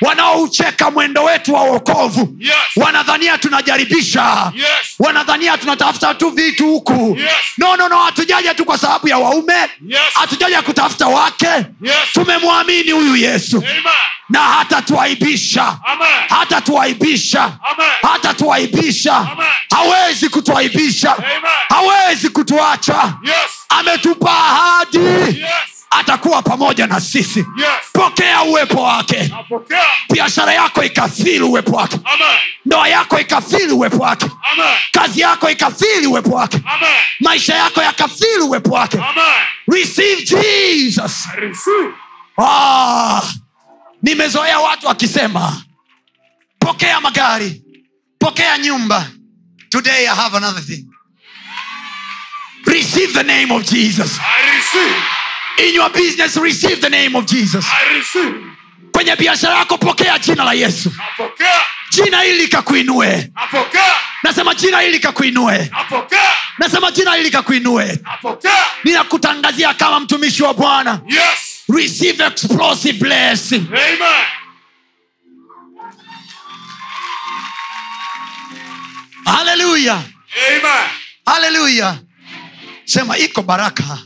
wanaoucheka mwendo wetu wa uokovu Yes. wanadhania tunajaribisha Yes. wanadhania tunatafuta tu vitu huku Yes. no no no hatujaja tu kwa sababu ya waume Yes. hatujaja kutafuta wake Yes. tumemwamini huyu yesu Amen. na hatatuaibisha Amen. hatatuaibisha Amen. hatatuaibisha Amen. hawezi kutuaibisha Amen. hawezi kutuacha Yes. ametupa ahadi Yes. Atakuwa pamoja na sisi Yes. pokea uwepo wake biashara yako ikafili uwepo wake ndoa yako ikafili uwepo wake Amen. kazi yako ikafili uwepo wake Amen. maisha yako yakafili uwepo wake Amen. receive jesus receive. ah, nimezoea watu wakisema pokea magari pokea nyumba today i have another thing receive the name of jesus I receive. In your business receive the name of jesus. Kwenye biashara yako pokea jina la yesu. Napokea. jina hili likakuinue. Nasema jina hili likakuinue. Nasema jina hili likakuinue. Ninakutangazia kama mtumishi wa bwana. Yes. receive explosive blessing. Amen. haleluya Amen. haleluya sema iko baraka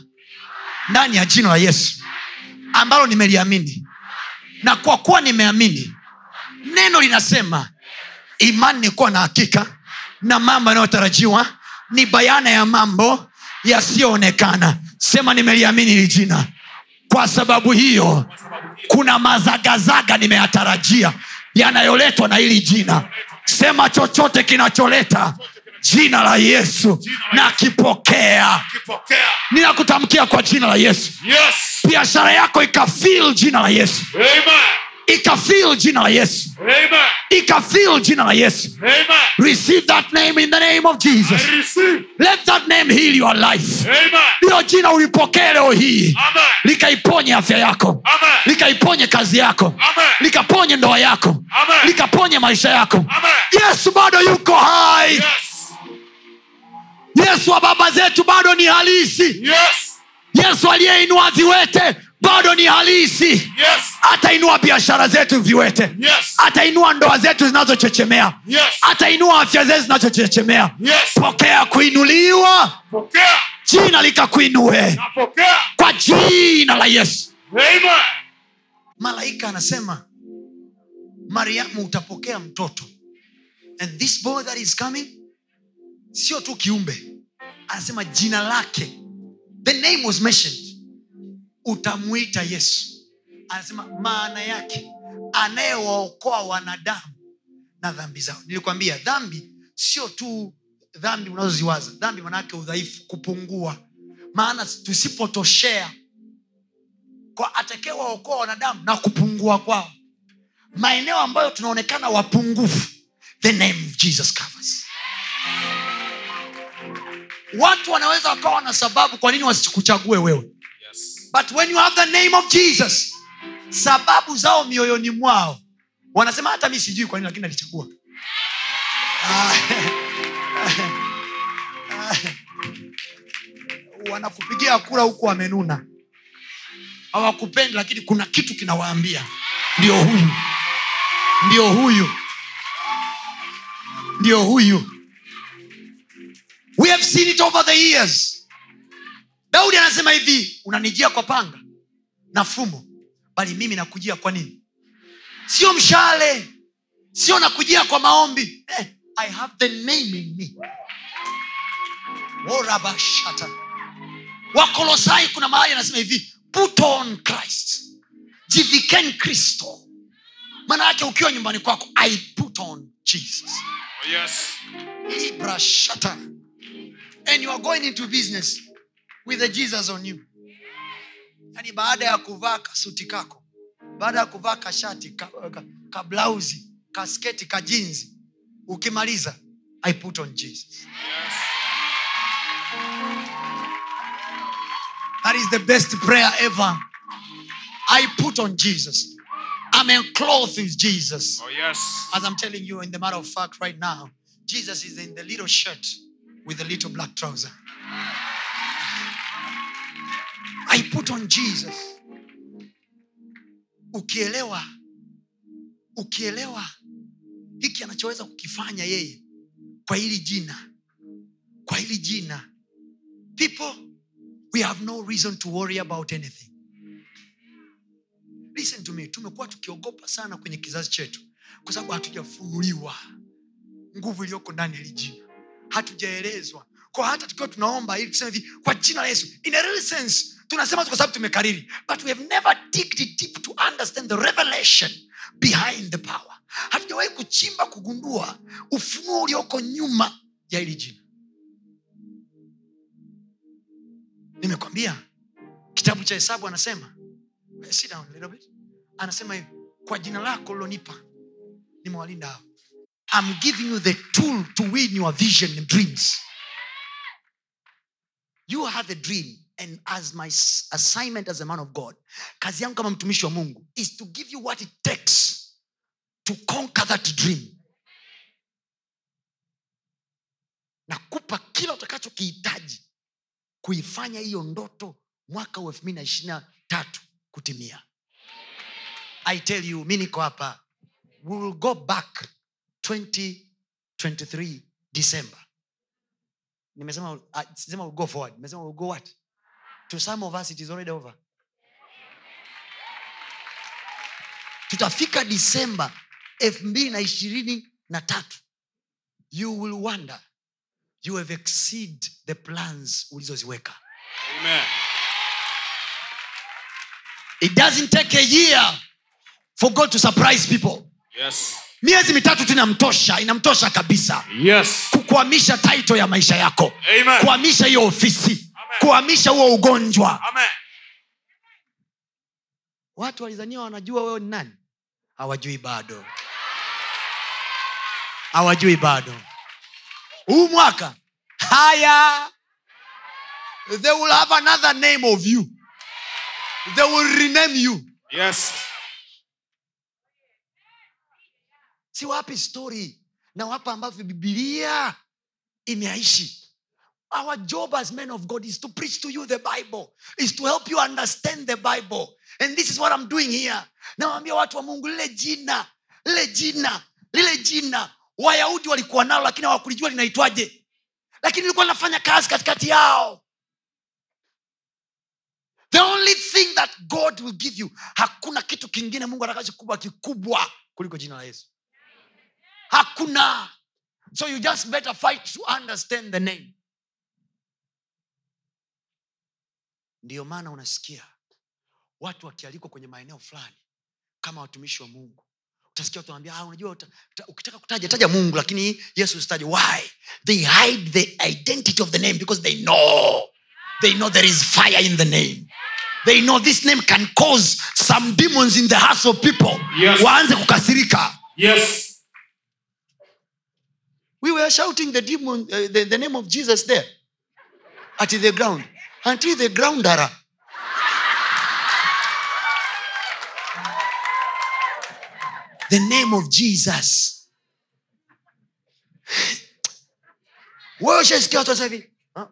ndani ya jina la yesu ambalo nimeliamini. Na kwa kuwa nimeamini neno linasema imani ni kuwa na hakika na mambo yanayotarajiwa ni bayana ya mambo yasiyoonekana. Sema nimeliamini hili jina. Kwa sababu hiyo kuna mazagazaga nimeyatarajia yanayoletwa na hili jina. Sema chochote kinacholeta jina la yesu. Na kipokea Kipokea. ninakutamkia kwa jina la yesu. Yes. biashara yako ikafil jina la yesu. Ikafil jina la yesu. Ikafil jina la yesu. Receive that name in the name of jesus. Let that name heal your life. Hilo jina ulipokee leo hii. Likaiponye afya yako. Amen. likaiponye kazi yako. Amen. likaponye ndoa yako. Amen. likaponye maisha yako. Amen. yesu bado yuko hai. Yes. Yesu wa baba zetu bado ni halisi Yes. yesu aliyeinua viwete bado ni halisi Yes. atainua biashara zetu viwete Yes. atainua ndoa zetu zinazochechemea Yes. atainua afya zetu zinazochechemea Yes. pokea kuinuliwa Pokea. jina likakuinue kwa jina la yesu Amen. malaika anasema mariamu utapokea mtoto and this boy that is coming sio tu kiumbe. Anasema jina lake. The name was mentioned. Utamwita yesu. Anasema maana yake. Anayewaokoa wanadamu na dhambi zao. Nilikwambia dhambi sio tu dhambi unazoziwaza. Dhambi manaake udhaifu kupungua. Maana tusipotoshea kwa atakayewaokoa wanadamu na kupungua kwao. Maeneo ambayo tunaonekana wapungufu. The name of jesus covers watu wanaweza wakawa na sababu kwa nini wasikuchague wewe. Yes. but when you have the name of jesus sababu zao mioyoni mwao. Wanasema hata mi sijui kwa nini lakini alichagua Ah, wanakupigia kura huku wamenuna. Hawakupendi lakini kuna kitu kinawaambia. Ndio huyu. Ndio huyu. Ndio huyu we have seen it over the years. Daudi anasema hivi unanijia kwa panga na fumo bali mimi nakujia kwa nini? Sio mshale sio nakujia kwa maombi. Eh, i have the name in me. Orabashata wakolosai kuna mahali anasema hivi put on christ. Jivikeni kristo. Maana yake ukiwa nyumbani kwako i put on jesus. Oh, yes. libra shata and you are going into business with the jesus on you. Yaani baada ya kuvaa kasuti kako baada ya kuvaa kashati ka, ka, ka kasketi ka jinzi ukimaliza i put on jesus. That is the best prayer ever. I put on jesus. I'm enclothed with jesus. Oh, yes. as I'm telling you, in the matter of fact, right now, Jesus is in the little shirt with a little black trouser. I put on Jesus. Ukielewa, ukielewa hiki anachoweza kukifanya yeye kwa hili jina, kwa hili jina, people, we have no reason to worry about anything. Listen to me, tumekuwa tukiogopa sana kwenye kizazi chetu kwa sababu hatujafunuliwa nguvu iliyoko ndani ya hili jina hatujaelezwa. Kwa hata tukiwa tunaomba ili tuseme hivi kwa jina la yesu in a real sense tunasema kwa sababu tumekariri but we have never digged deep to understand the revelation behind the power. Hatujawahi kuchimba kugundua ufunuo ulioko nyuma ya hili jina. Nimekwambia kitabu cha hesabu anasema sit down a little bit. Anasema hivi kwa jina lako lilonipa nimewalinda hao I'm giving you the tool to win your vision and dreams. You have a dream, and as my assignment as a man of God, kazi yangu kama mtumishi wa Mungu is to give you what it takes to conquer that dream. Nakupa kila utakachokihitaji kuifanya hiyo ndoto mwaka wa elfu mbili na ishiri na tatu kutimia. I tell you, mi niko hapa, will go back 2023 december. Nimesema uh, sema we'll go forward. Nimesema we'll go what? To some of us it is already over. Tutafika disemba elfu mbili na ishirini na tatu. You will wonder. You have exceed the plans ulizoziweka. Amen. it doesn't take a year for god to surprise people. Yes. Miezi mitatu tu inamtosha inamtosha kabisa. Yes. kukuamisha taito ya maisha yako. Amen. kuhamisha hiyo ofisi. Amen. kuhamisha huo ugonjwa. Amen. watu walizania wanajua wewe ni nani? Hawajui bado. Hawajui bado. Huu mwaka. Haya. They will have another name of you. They will rename you. Yes. Si wapi story na wapa ambavyo bibilia imeaishi our job as men of god is to preach to you the bible is to help you understand the bible. And this is what i'm doing here. Nawambia watu wa mungu lile jina lile jina lile jina wayahudi walikuwa nalo lakini hawakulijua linaitwaje. Lakini ilikuwa linafanya kazi katikati yao. The only thing that god will give you hakuna kitu kingine mungu atakachokubwa kikubwa kuliko jina la yesu hakuna. So you just better fight to understand the name. Ndiyo maana unasikia watu wakialikwa kwenye maeneo fulani kama watumishi wa mungu. Utasikia watu wanaambia ah, unajua uta, uta, ukitaka kutaja taja mungu lakini yesu usitaje. Why? They hide the identity of the name because they know. They know there is fire in the name. They know this name can cause some demons in the hearts of people. Yes. waanze kukasirika. Yes. We were shouting the demon uh, the, the name of jesus there. At the ground. Until the ground ara. The name of jesus. Wewe watu wasema hivi? "Ah,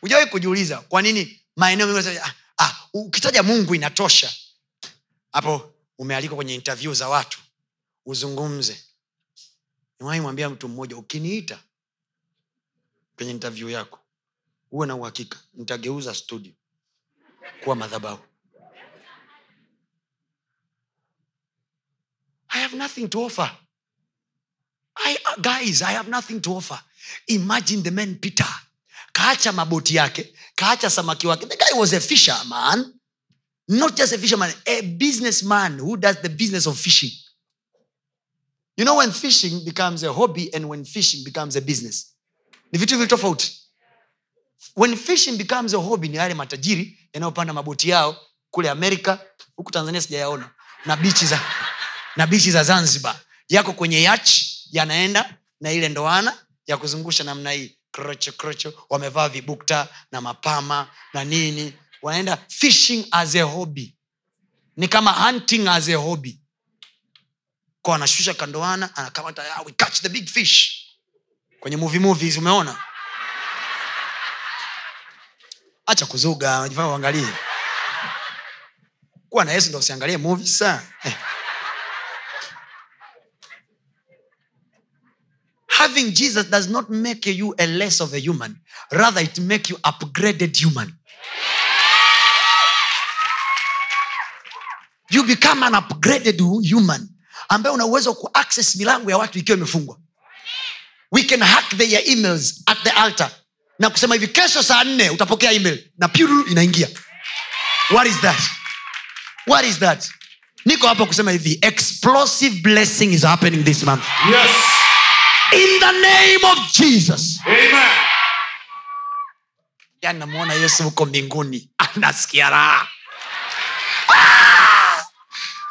hujawahi kujiuliza kwa nini maeneo ah, ah, ukitaja mungu inatosha. Hapo umealikwa kwenye interview za watu. Uzungumze niwahi mwambia mtu mmoja ukiniita kwenye interview yako huwe na uhakika nitageuza studio kuwa madhabahu. I have nothing to offer. I, guys i have nothing to offer. Imagine the man peter. Kaacha maboti yake kaacha samaki wake. The guy was a fisherman not just a fisherman a businessman who does the business of fishing you know when fishing becomes a hobby and when fishing becomes a business. Ni vitu vili tofauti. When fishing becomes a hobby ni yale matajiri yanayopanda maboti yao kule amerika huku tanzania sijayaona. Na bichi za na bichi za zanzibar. Yako kwenye yach yanaenda na ile ndoana ya kuzungusha namna hii. Krocho krocho wamevaa vibukta na mapama na nini. Wanaenda fishing as a hobby. Ni kama hunting as a hobby kwa anashusha kandoana anakamata "Ah, we catch the big fish. Kwenye movie movies umeona? Acha kuzuga unajifanya uangalie. Kuwa na yesu ndo usiangalie movies saa eh. having jesus does not make you a less of a human. Rather it make you upgraded human. You become an upgraded human ambaye una uwezo wa kuaccess milango ya watu ikiwa imefungwa. We can hack their emails at the altar na kusema hivi kesho saa nne utapokea email. Na pyuru inaingia. What is that? What is that? Niko hapa kusema hivi explosive blessing is happening this month. Yes. in the name of jesus. Amen. namwona yesu huko mbinguni anasikia raha. Ah!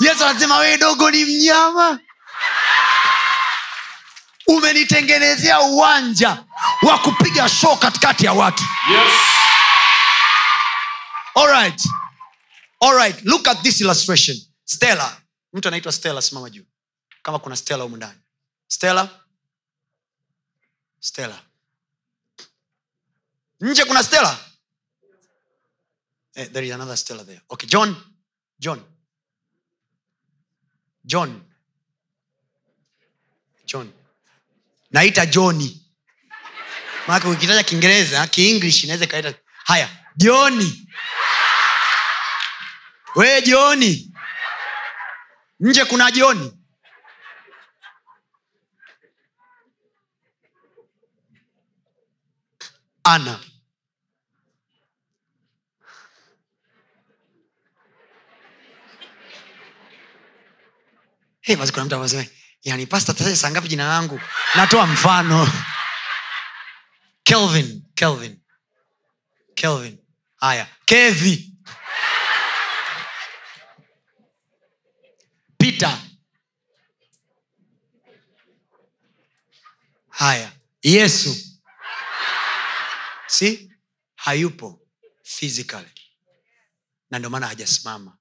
Yesu anasema wee dogo ni mnyama. Umenitengenezea uwanja wa kupiga show katikati ya watu. Yes. Alright. Alright. look at this illustration. Stella. Mtu anaitwa stella simama juu. Kama kuna stella humu ndani. Stella. Stella. Nje kuna stella? Eh, there is another stella there. Okay john. John john. John. Naita johni maake ukitaja kiingereza kienglish inaweza ikaita haya joni. Wee joni. Nje kuna joni. Ana hey, basi kuna mtu anasema yani pasta saa ngapi jina langu? Natoa mfano. Kelvin kelvin. Kelvin. Haya. Kevi. Peter. Haya. Yesu. Si? Hayupo physically. Na ndio maana hajasimama.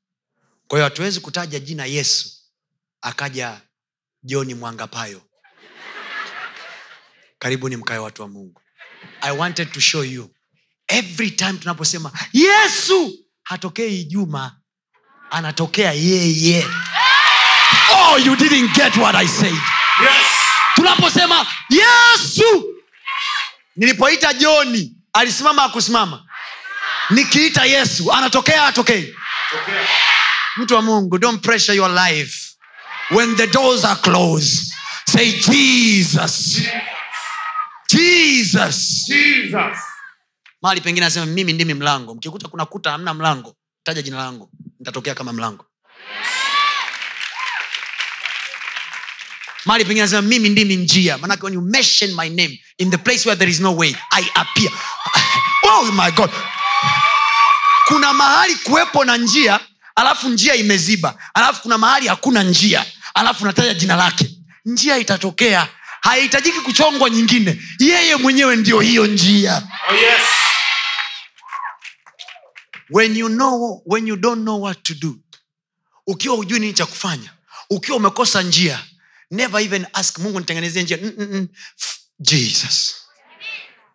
Kwa hiyo hatuwezi kutaja jina yesu akaja joni mwangapayo. Karibuni mkae watu wa mungu. I wanted to show you. Every time tunaposema yesu! Hatokei juma anatokea yeye. Oh you didn't get what i said. Yes. tunaposema yesu! Nilipoita joni alisimama akusimama nikiita yesu anatokea atokei Okay. mtu wa mungu don't pressure your life when the doors are closed say jesus. Jesus. Jesus. mahali pengine anasema mimi ndimi mlango. Mkikuta kuna kuta hamna mlango taja jina langu nitatokea kama mlango. Mahali pengine anasema mimi ndimi njia. Manake when you mention my name in the place where there is no way i appear. Oh my god. Kuna mahali kuwepo na njia alafu njia imeziba. Alafu kuna mahali hakuna njia alafu nataja jina lake. Njia itatokea. Haihitajiki kuchongwa nyingine. Yeye mwenyewe ndio hiyo njia. Oh yes. when you know when you don't know what to do ukiwa hujui nini cha kufanya ukiwa umekosa njia never even ask mungu nitengenezie njia. Mm-mm-mm. Jesus.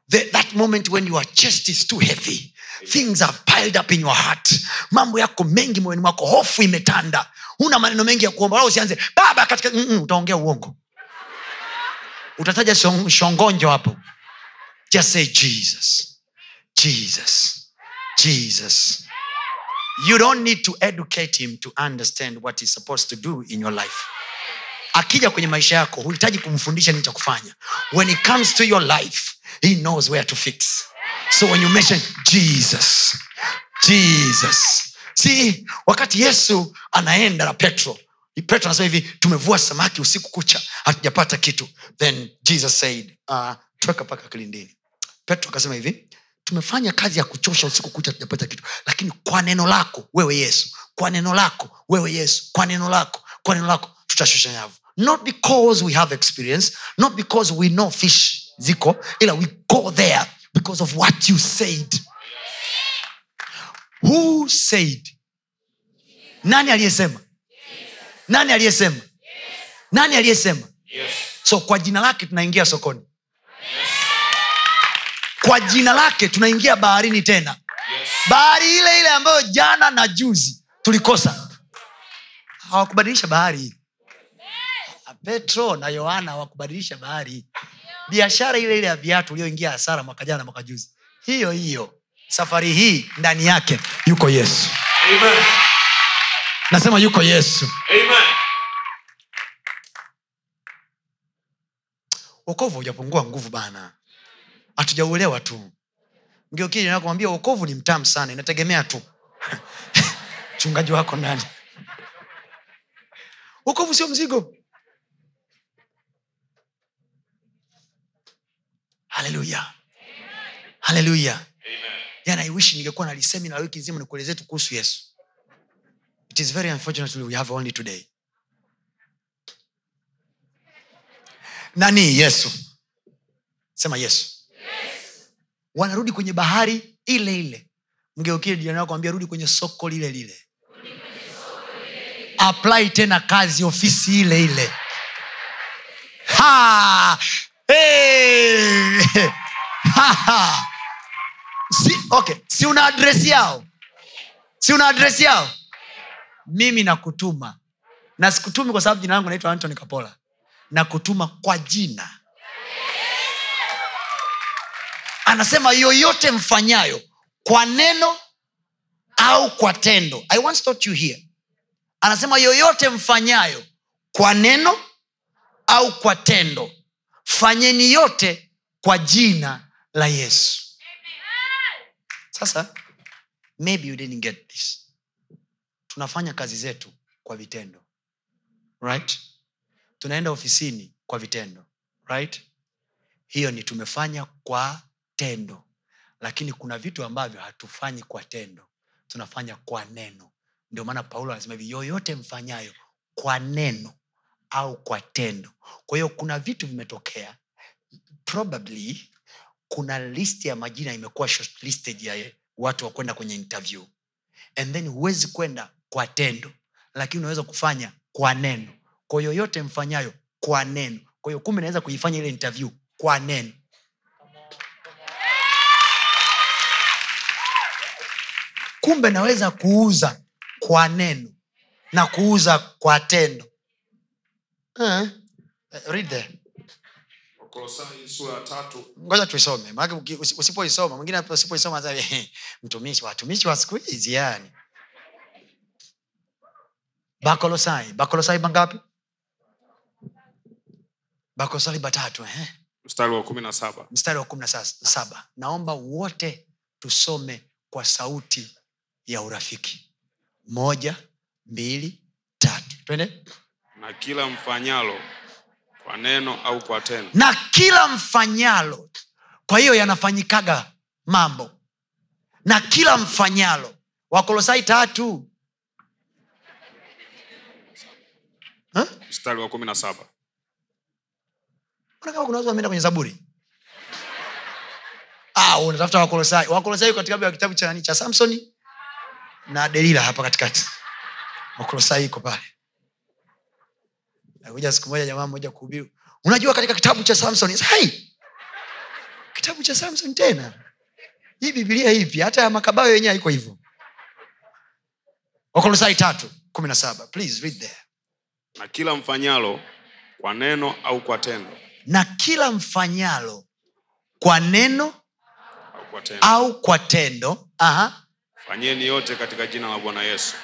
The, that moment when your chest is too heavy things have piled up in your heart. Mambo yako mengi moyoni mwako hofu imetanda huna maneno mengi ya kuomba wala usianze baba katika Mm-mm, utaongea uongo. Utataja shongonjo hapo. Just say jesus jesus jesus. You don't need to educate him to understand what he's supposed to do in your life. Akija kwenye maisha yako huhitaji kumfundisha nini cha kufanya. When it comes to your life he knows where to fix. So when you mention jesus jesus see wakati yesu anaenda na petro petro anasema hivi tumevua samaki usiku kucha hatujapata kitu. Then jesus said uh, tuweka mpaka kilindini. Petro akasema hivi tumefanya kazi ya kuchosha usiku kucha hatujapata kitu. Lakini kwa neno lako wewe yesu kwa neno lako wewe yesu kwa neno lako kwa neno lako tutashusha nyavu. Not because we have experience not because we know fish ziko ila we go there because of what you said who said? Nani aliyesema? Nani aliyesema? Nani aliyesema? So kwa jina lake tunaingia sokoni. Kwa jina lake tunaingia baharini tena. Bahari ile ile ambayo jana na juzi tulikosa. Hawakubadilisha bahari. Petro na yohana hawakubadilisha bahari. Biashara ile ile ya viatu ulioingia hasara mwaka jana mwaka juzi. Hiyo hiyo safari hii ndani yake yuko yesu. Amen. nasema yuko yesu. Amen. wokovu haujapungua nguvu bana. Hatujauelewa tu. Mgeukiakumwambia wokovu ni mtamu sana inategemea tu. Mchungaji wako ndani. Wokovu sio mzigo. Haleluya haleluya yani i wish ningekuwa na wiki nzima nikuelezee tu kuhusu yesu. It is very unfortunately we have only today. Nani? Yesu. Sema yesu. Wanarudi kwenye bahari ile ile. Mgeukie jirani wako ambia rudi kwenye soko lile lile. Apply tena kazi ofisi ile ile. Ha! Hey! Ha, ha! Si, okay. si una adresi yao. Si una adresi yao. Mimi nakutuma. Na sikutumi kwa sababu jina langu naitwa antony kapola. Na kutuma kwa jina. Anasema yoyote mfanyayo kwa neno au kwa tendo. I want to you here. Anasema yoyote mfanyayo kwa neno au kwa tendo. Fanyeni yote kwa jina la yesu sasa maybe you didn't get this. Tunafanya kazi zetu kwa vitendo. Right? Tunaenda ofisini kwa vitendo. Right? Hiyo ni tumefanya kwa tendo. Lakini kuna vitu ambavyo hatufanyi kwa tendo. Tunafanya kwa neno. Ndio maana paulo anasema hivi yoyote mfanyayo kwa neno au kwa tendo. Kwa hiyo kuna vitu vimetokea. Probably kuna list ya majina imekuwa shortlisted ya watu wa kwenda kwenye interview. And then huwezi kwenda kwa tendo lakini unaweza kufanya kwa neno. Kwa yoyote mfanyayo kwa neno. Kwa hiyo kumbe naweza kuifanya ile interview kwa neno. Kumbe naweza kuuza kwa neno na kuuza kwa tendo. Uh, read there wakolosai sura ya tatu. Ngoja tuisome. Usipoisoma mwingine usipoisoma mtumishi watumishi wa siku hizi yani. Bakolosai bakolosai mangapi? Bakolosai batatu eh? mstari wa kumi na saba. Mstari wa kumi na saba. Naomba wote tusome kwa sauti ya urafiki. Moja mbili tatu. Twende. Na kila mfanyalo kwa neno au kwa tendo. Na kila mfanyalo kwa hiyo yanafanyikaga mambo. Na kila mfanyalo wakolosai tatu. Huh? mstari wa kumi na saba. Kama kuna watu wameenda kwenye zaburi? Ah, unatafuta wakolosai. Wakolosai kitabu ya kitabu cha nani? Cha samsoni na delila hapa katikati. Wakolosai iko pale nakuja siku moja jamaa moja kuhubiri. Unajua katika kitabu cha samson hey! kitabu cha samson tena. Hii bibilia hivi hata ya makabayo yenyewe haiko hivyo. Wakolosai tatu kumi na saba. Please read there. Na kila mfanyalo kwa neno au kwa tendo. Na kila mfanyalo kwa neno au kwa tendo. au kwa tendo. Aha, fanyeni yote katika jina la bwana yesu.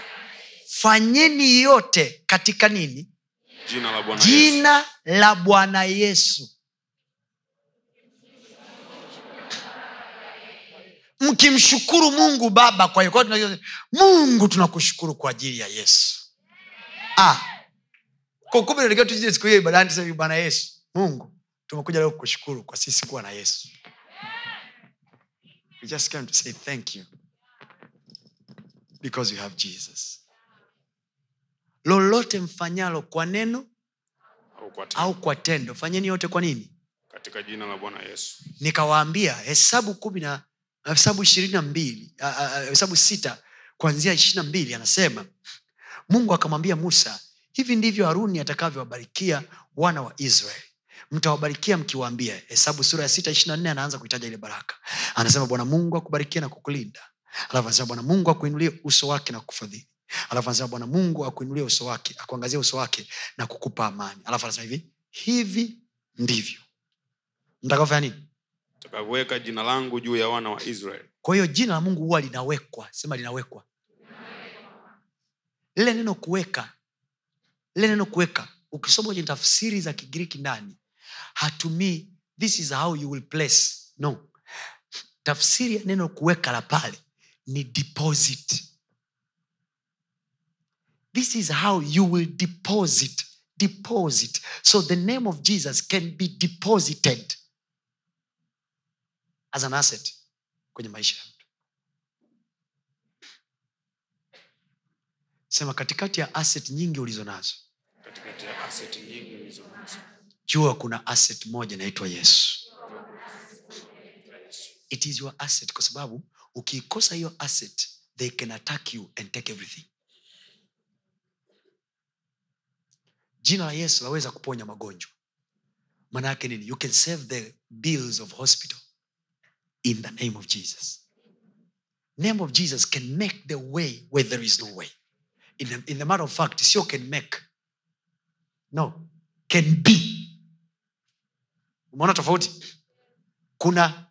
Fanyeni yote katika nini jina la bwana yesu. la bwana yesu. Mkimshukuru mungu baba kwa hiyo kwa hiyo mungu tunakushukuru kwa ajili ya yesu. Ah, kumbe natakiwa tuje siku hiyo ibadani tuseme bwana yesu. Mungu tumekuja leo kushukuru kwa sisi kuwa na yesu. We just came to say thank you because you have jesus lolote mfanyalo kwa neno au kwa tendo. au kwa tendo. Fanyeni yote kwa nini? Katika jina la bwana yesu. Nikawaambia hesabu kumi na hesabu ishirini na mbili hesabu sita kuanzia ishirini na mbili anasema mungu akamwambia musa hivi ndivyo haruni atakavyowabarikia wana wa israeli. Mtawabarikia mkiwaambia hesabu sura ya sita ishirina nne anaanza kuitaja ile baraka. Anasema bwana mungu akubarikia na kukulinda. Alafu anasema bwana mungu akuinulie uso wake na kukufadhili alafu anasema bwana mungu akuinulie uso wake akuangazia uso wake na kukupa amani. Alafu anasema hivi hivi ndivyo. Mtakaofanya nini? Takavyoweka jina langu juu ya wana wa israeli. Kwa hiyo jina la mungu huwa linawekwa. Sema linawekwa. Lile neno kuweka lile neno kuweka ukisoma kwenye tafsiri za kigiriki ndani hatumii this is how you will place. No. Tafsiri ya neno kuweka la pale ni deposit this is how you will deposit deposit. So the name of jesus can be deposited as an asset kwenye maisha ya mtu. Sema katikati ya asset nyingi ulizo nazo. Katikati ya aseti nyingi ulizo nazo. Jua kuna asset moja inaitwa yesu. It is your asset kwa sababu ukiikosa hiyo asset they can attack you and take everything jina la yesu laweza kuponya magonjwa. Maana yake nini? You can save the bills of hospital in the name of jesus. Name of jesus can make the way where there is no way. In the, in the matter of fact sio can make. No can be. Umeona tofauti? Kuna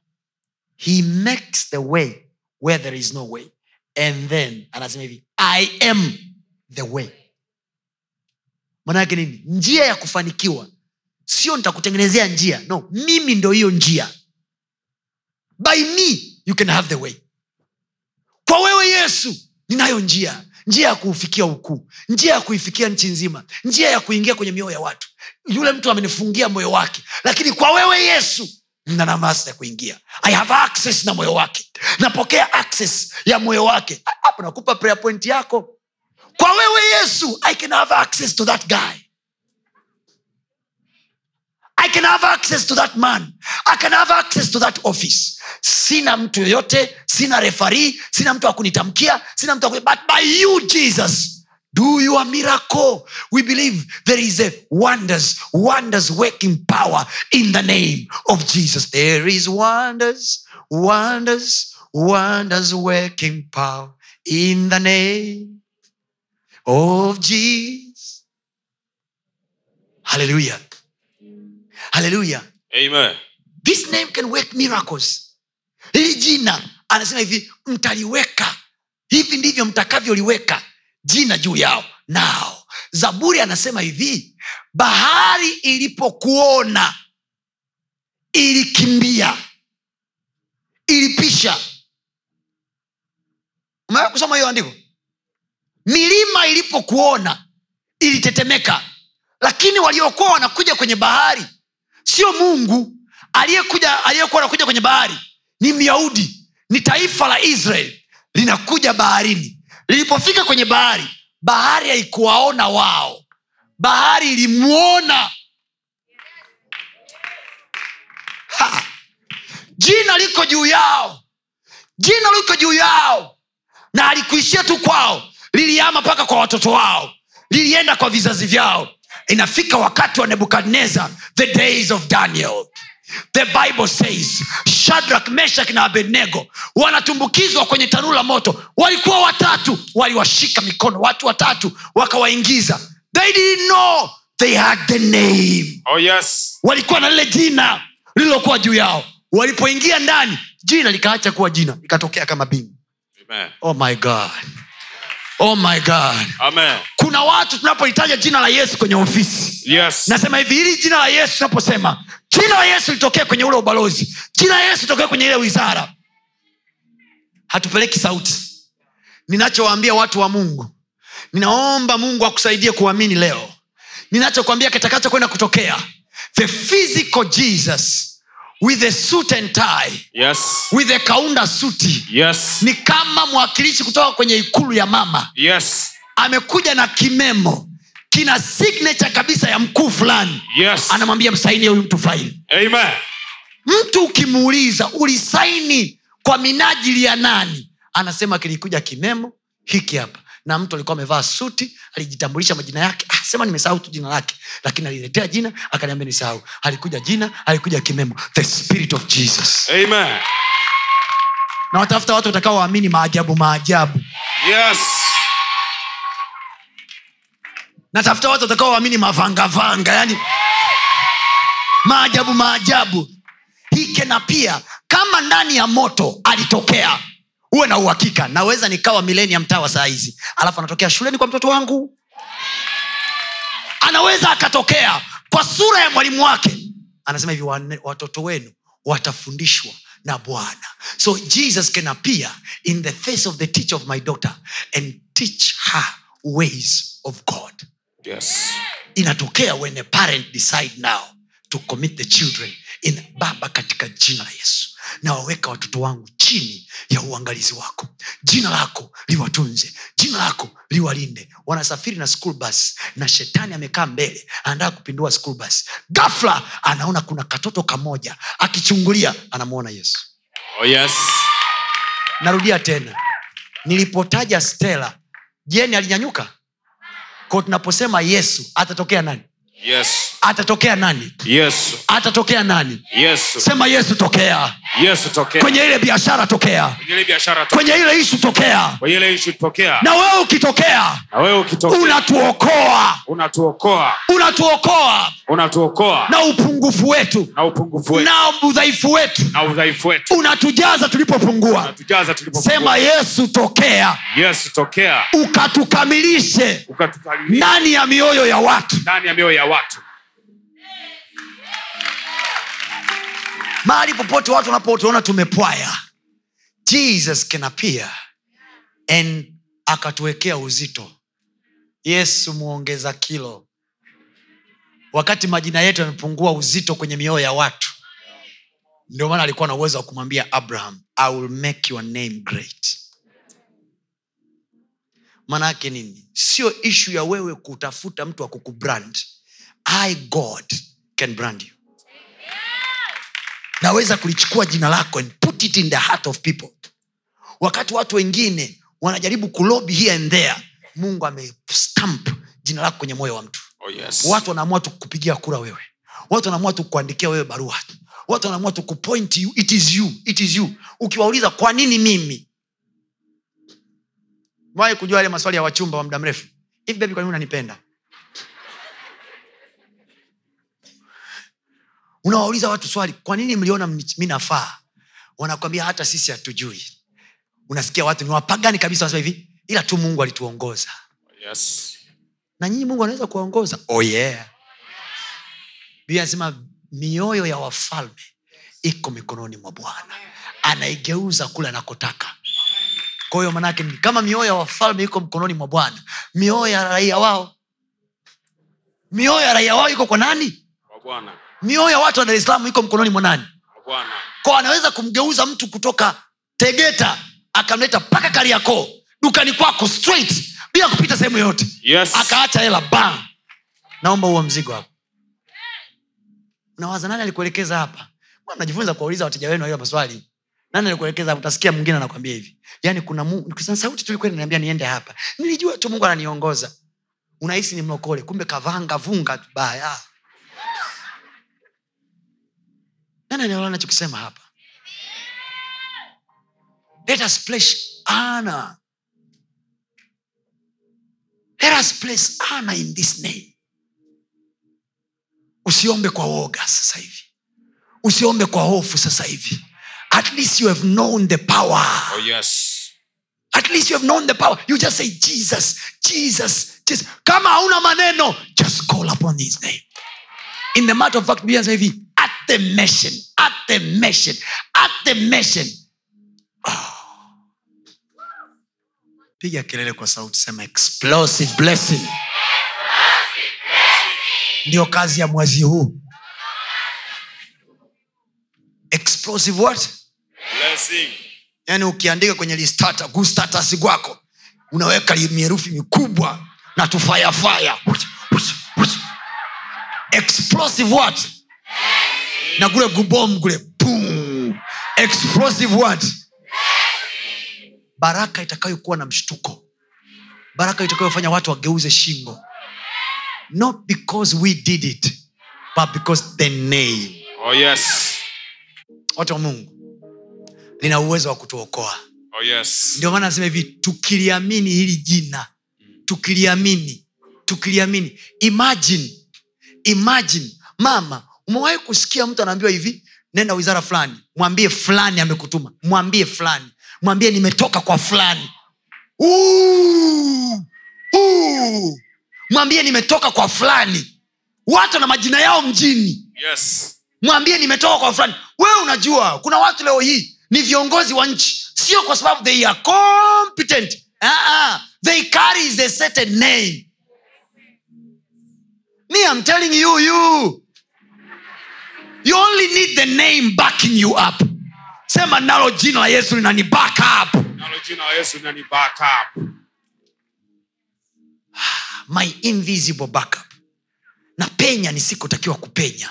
he makes the way where there is no way. And then anasema hivi i am the way maanake nini? Njia ya kufanikiwa. Sio nitakutengenezea njia. No mimi ndo hiyo njia. By me you can have the way. Kwa wewe yesu ninayo njia. Njia ya kuufikia ukuu. Njia ya kuifikia nchi nzima. Njia ya kuingia kwenye mioyo ya watu. Yule mtu amenifungia moyo wake. Lakini kwa wewe yesu nina nafasi ya kuingia. I have access na moyo wake. Napokea access ya moyo wake. Hapo nakupa prayer point yako kwa wewe yesu i can have access to that guy. I can have access to that man. I can have access to that office. Sina mtu yoyote sina refari sina mtu akunitamkia sina mtu but by you jesus do your miracle. We believe there is a wonders wonders working power in the name of jesus. There is wonders wonders wonders working power in the name of jesus. Hallelujah. Hallelujah. Amen. This name can work miracles. Hili jina anasema hivi mtaliweka. Hivi ndivyo mtakavyoliweka jina juu yao. Nao zaburi anasema hivi bahari ilipokuona ilikimbia ilipisha. Umewa kusoma hiyo andiko milima ilipokuona ilitetemeka lakini waliokuwa wanakuja kwenye bahari sio mungu aliyekuja aliyekuwa anakuja kwenye bahari ni myahudi ni taifa la israel linakuja baharini. Lilipofika kwenye bahari bahari haikuwaona wao. Bahari ilimwona jina liko juu yao. Jina liko juu yao. Na alikuishia tu kwao liliama mpaka kwa watoto wao. Lilienda kwa vizazi vyao. Inafika wakati wa nebukadnezar the days of daniel. The bible says shadrak meshak na abednego wanatumbukizwa kwenye tanuru la moto. Walikuwa watatu waliwashika mikono watu watatu wakawaingiza. They didn't know they had the name. Oh yes. Walikuwa na lile jina lililokuwa juu yao. Walipoingia ndani jina likaacha kuwa jina likatokea kama bingu amen. Oh my god oh my god. Amen. Kuna watu tunapohitaja jina la yesu kwenye ofisi. Yes. Nasema hivi hili jina la yesu tunaposema jina la yesu litokee kwenye ule ubalozi. Jina la yesu litokee kwenye ile wizara. Hatupeleki sauti. Ninachowaambia watu wa mungu ninaomba mungu akusaidie kuamini leo. Ninachokwambia kitakachokwenda kutokea the physical jesus with a suit and tie Yes. with a kaunda suti Yes. ni kama mwakilishi kutoka kwenye ikulu ya mama Yes. amekuja na kimemo kina signature kabisa ya mkuu fulani Yes. anamwambia msaini huyu mtu faini Amen. mtu ukimuuliza ulisaini kwa minajili ya nani anasema kilikuja kimemo hiki hapa na mtu alikuwa amevaa suti alijitambulisha majina yake. Ah, sema nimesahau tu jina lake lakini aliletea jina akaniambia nisahau. Alikuja jina alikuja kimemo the spirit of jesus. Amen. na watafuta watu watakao waamini maajabu maajabu. Yes. natafuta watu watakao waamini mavangavanga yani maajabu maajabu. Hikena pia kama ndani ya moto alitokea uwe na uhakika naweza nikawa milenia mtaa saa hizi. Alafu anatokea shuleni kwa mtoto wangu. Anaweza akatokea kwa sura ya mwalimu wake. Anasema hivi watoto wenu watafundishwa na bwana. So jesus can appear in the face of the teacher of my daughter and teach her ways of god. Yes. inatokea when a parent decide now to commit the children in baba katika jina la yesu. Na waweka watoto wangu chini ya uangalizi wako. Jina lako liwatunze jina lako liwalinde. Wanasafiri na school bus na shetani amekaa mbele anataka kupindua school bus. Gafla anaona kuna katoto kamoja akichungulia anamwona yesu. Oh yes. narudia tena. Nilipotaja stela jeni alinyanyuka? Ko tunaposema yesu atatokea nani? Yes. atatokea nani? Yesu. atatokea nani? Yesu. sema yesu tokea Yesu tokea. kwenye ile biashara tokea. Kwenye ile ishu tokea. Na wewe ukitokea Na unatuokoa. Unatuokoa. unatuokoa. Unatuokoa. Na upungufu wetu. Na upungufu wetu. Na udhaifu wetu. Na udhaifu wetu. unatujaza tulipopungua. Unatujaza tulipopungua. sema yesu tokea. Yesu tokea. ukatukamilishe. ndani ya mioyo ya watu. Ndani ya mioyo ya watu. Mahali popote watu wanapotuona tumepwaya. Jesus can appear and akatuwekea uzito. Yesu muongeza kilo. Wakati majina yetu yamepungua uzito kwenye mioyo ya watu ndio maana alikuwa na uwezo wa kumwambia abraham i will make your name great. Maana yake nini? Sio ishu ya wewe kutafuta mtu wa kukubrand. I god can brand you naweza kulichukua jina lako and put it in the heart of people. Wakati watu wengine wanajaribu kulobi here and there mungu amestamp jina lako kwenye moyo wa mtu. Oh yes. watu wanaamua tukupigia kura wewe. Watu wanaamua tukuandikia wewe barua. Watu wanaamua tukupoint you. It is you. It is you. Ukiwauliza kwa nini mimi? Wahi kujua yale maswali ya wachumba wa muda mrefu. Hivi bebi kwa nini unanipenda unawauliza watu swali kwa nini mliona mi nafaa? Wanakwambia hata sisi hatujui. Unasikia watu ni wapagani kabisa wanasema hivi ila tu mungu alituongoza. Yes. na nyinyi mungu anaweza kuwaongoza? Oh yeah. Biblia anasema mioyo ya wafalme iko mikononi mwa bwana. Anaigeuza kule anakotaka. Kwa hiyo manake kama mioyo ya wafalme iko mkononi mwa bwana. Mioyo ya raia wao. Mioyo ya raia wao iko kwa nani? Kwa Bwana. Mioyo ya watu wa dar es salaam iko mkononi mwa nani? Kwa anaweza kumgeuza mtu kutoka tegeta akamleta mpaka kariakoo dukani kwako straight bila kupita sehemu yoyote. Yes. akaacha hela bam. Naomba huo mzigo hapo. Nawaza nani alikuelekeza hapa? Mbona mnajifunza kuwauliza wateja wenu hiyo maswali? Nani alikuelekeza utasikia mwingine anakwambia hivi. Yaani kuna Mungu- sauti tulikuwa inaniambia niende hapa. Nilijua tu mungu ananiongoza. Unahisi ni mlokole kumbe kavanga vunga tu baya nani anaelewa nachokisema hapa? Let us place honor. Let us place honor in this name. Usiombe kwa woga sasa hivi. Usiombe kwa hofu sasa hivi. At least you have known the power. Oh yes. at least you have known the power. You just say jesus jesus jesus. Kama hauna maneno just call upon his name. In the matter of fact hivi the mission, at the mission, at the mission. Ah. piga kelele kwa sauti sema explosive blessing. Ndio kazi ya mwezi huu. Explosive what? Blessing. yaani ukiandika kwenye listata gustatasi kwako unaweka mierufi mikubwa na tufayafaya explosive what na kule gubom kule boom. explosive word baraka itakayokuwa na mshtuko baraka itakayofanya watu wageuze shingo not because we did it but because the name Oh yes. watu wa mungu lina uwezo wa kutuokoa Oh yes. ndio maana nasema hivi tukiliamini hili jina tukiliamini tukiliamini imagine imagine mama umewahi kusikia mtu anaambiwa hivi? Nenda wizara fulani mwambie fulani amekutuma mwambie fulani mwambie nimetoka kwa fulani. Mwambie nimetoka kwa fulani. Watu na majina yao mjini. Yes. mwambie nimetoka kwa fulani. Wewe unajua kuna watu leo hii ni viongozi wa nchi. Sio kwa sababu they are competent. Uh-uh. they carry a certain name. Me i'm telling you you you only need the name backing you up. Sema nalo jina la yesu linani back up. Nalo jina la Yesu linani back up. my invisible backup na penya nisikotakiwa kupenya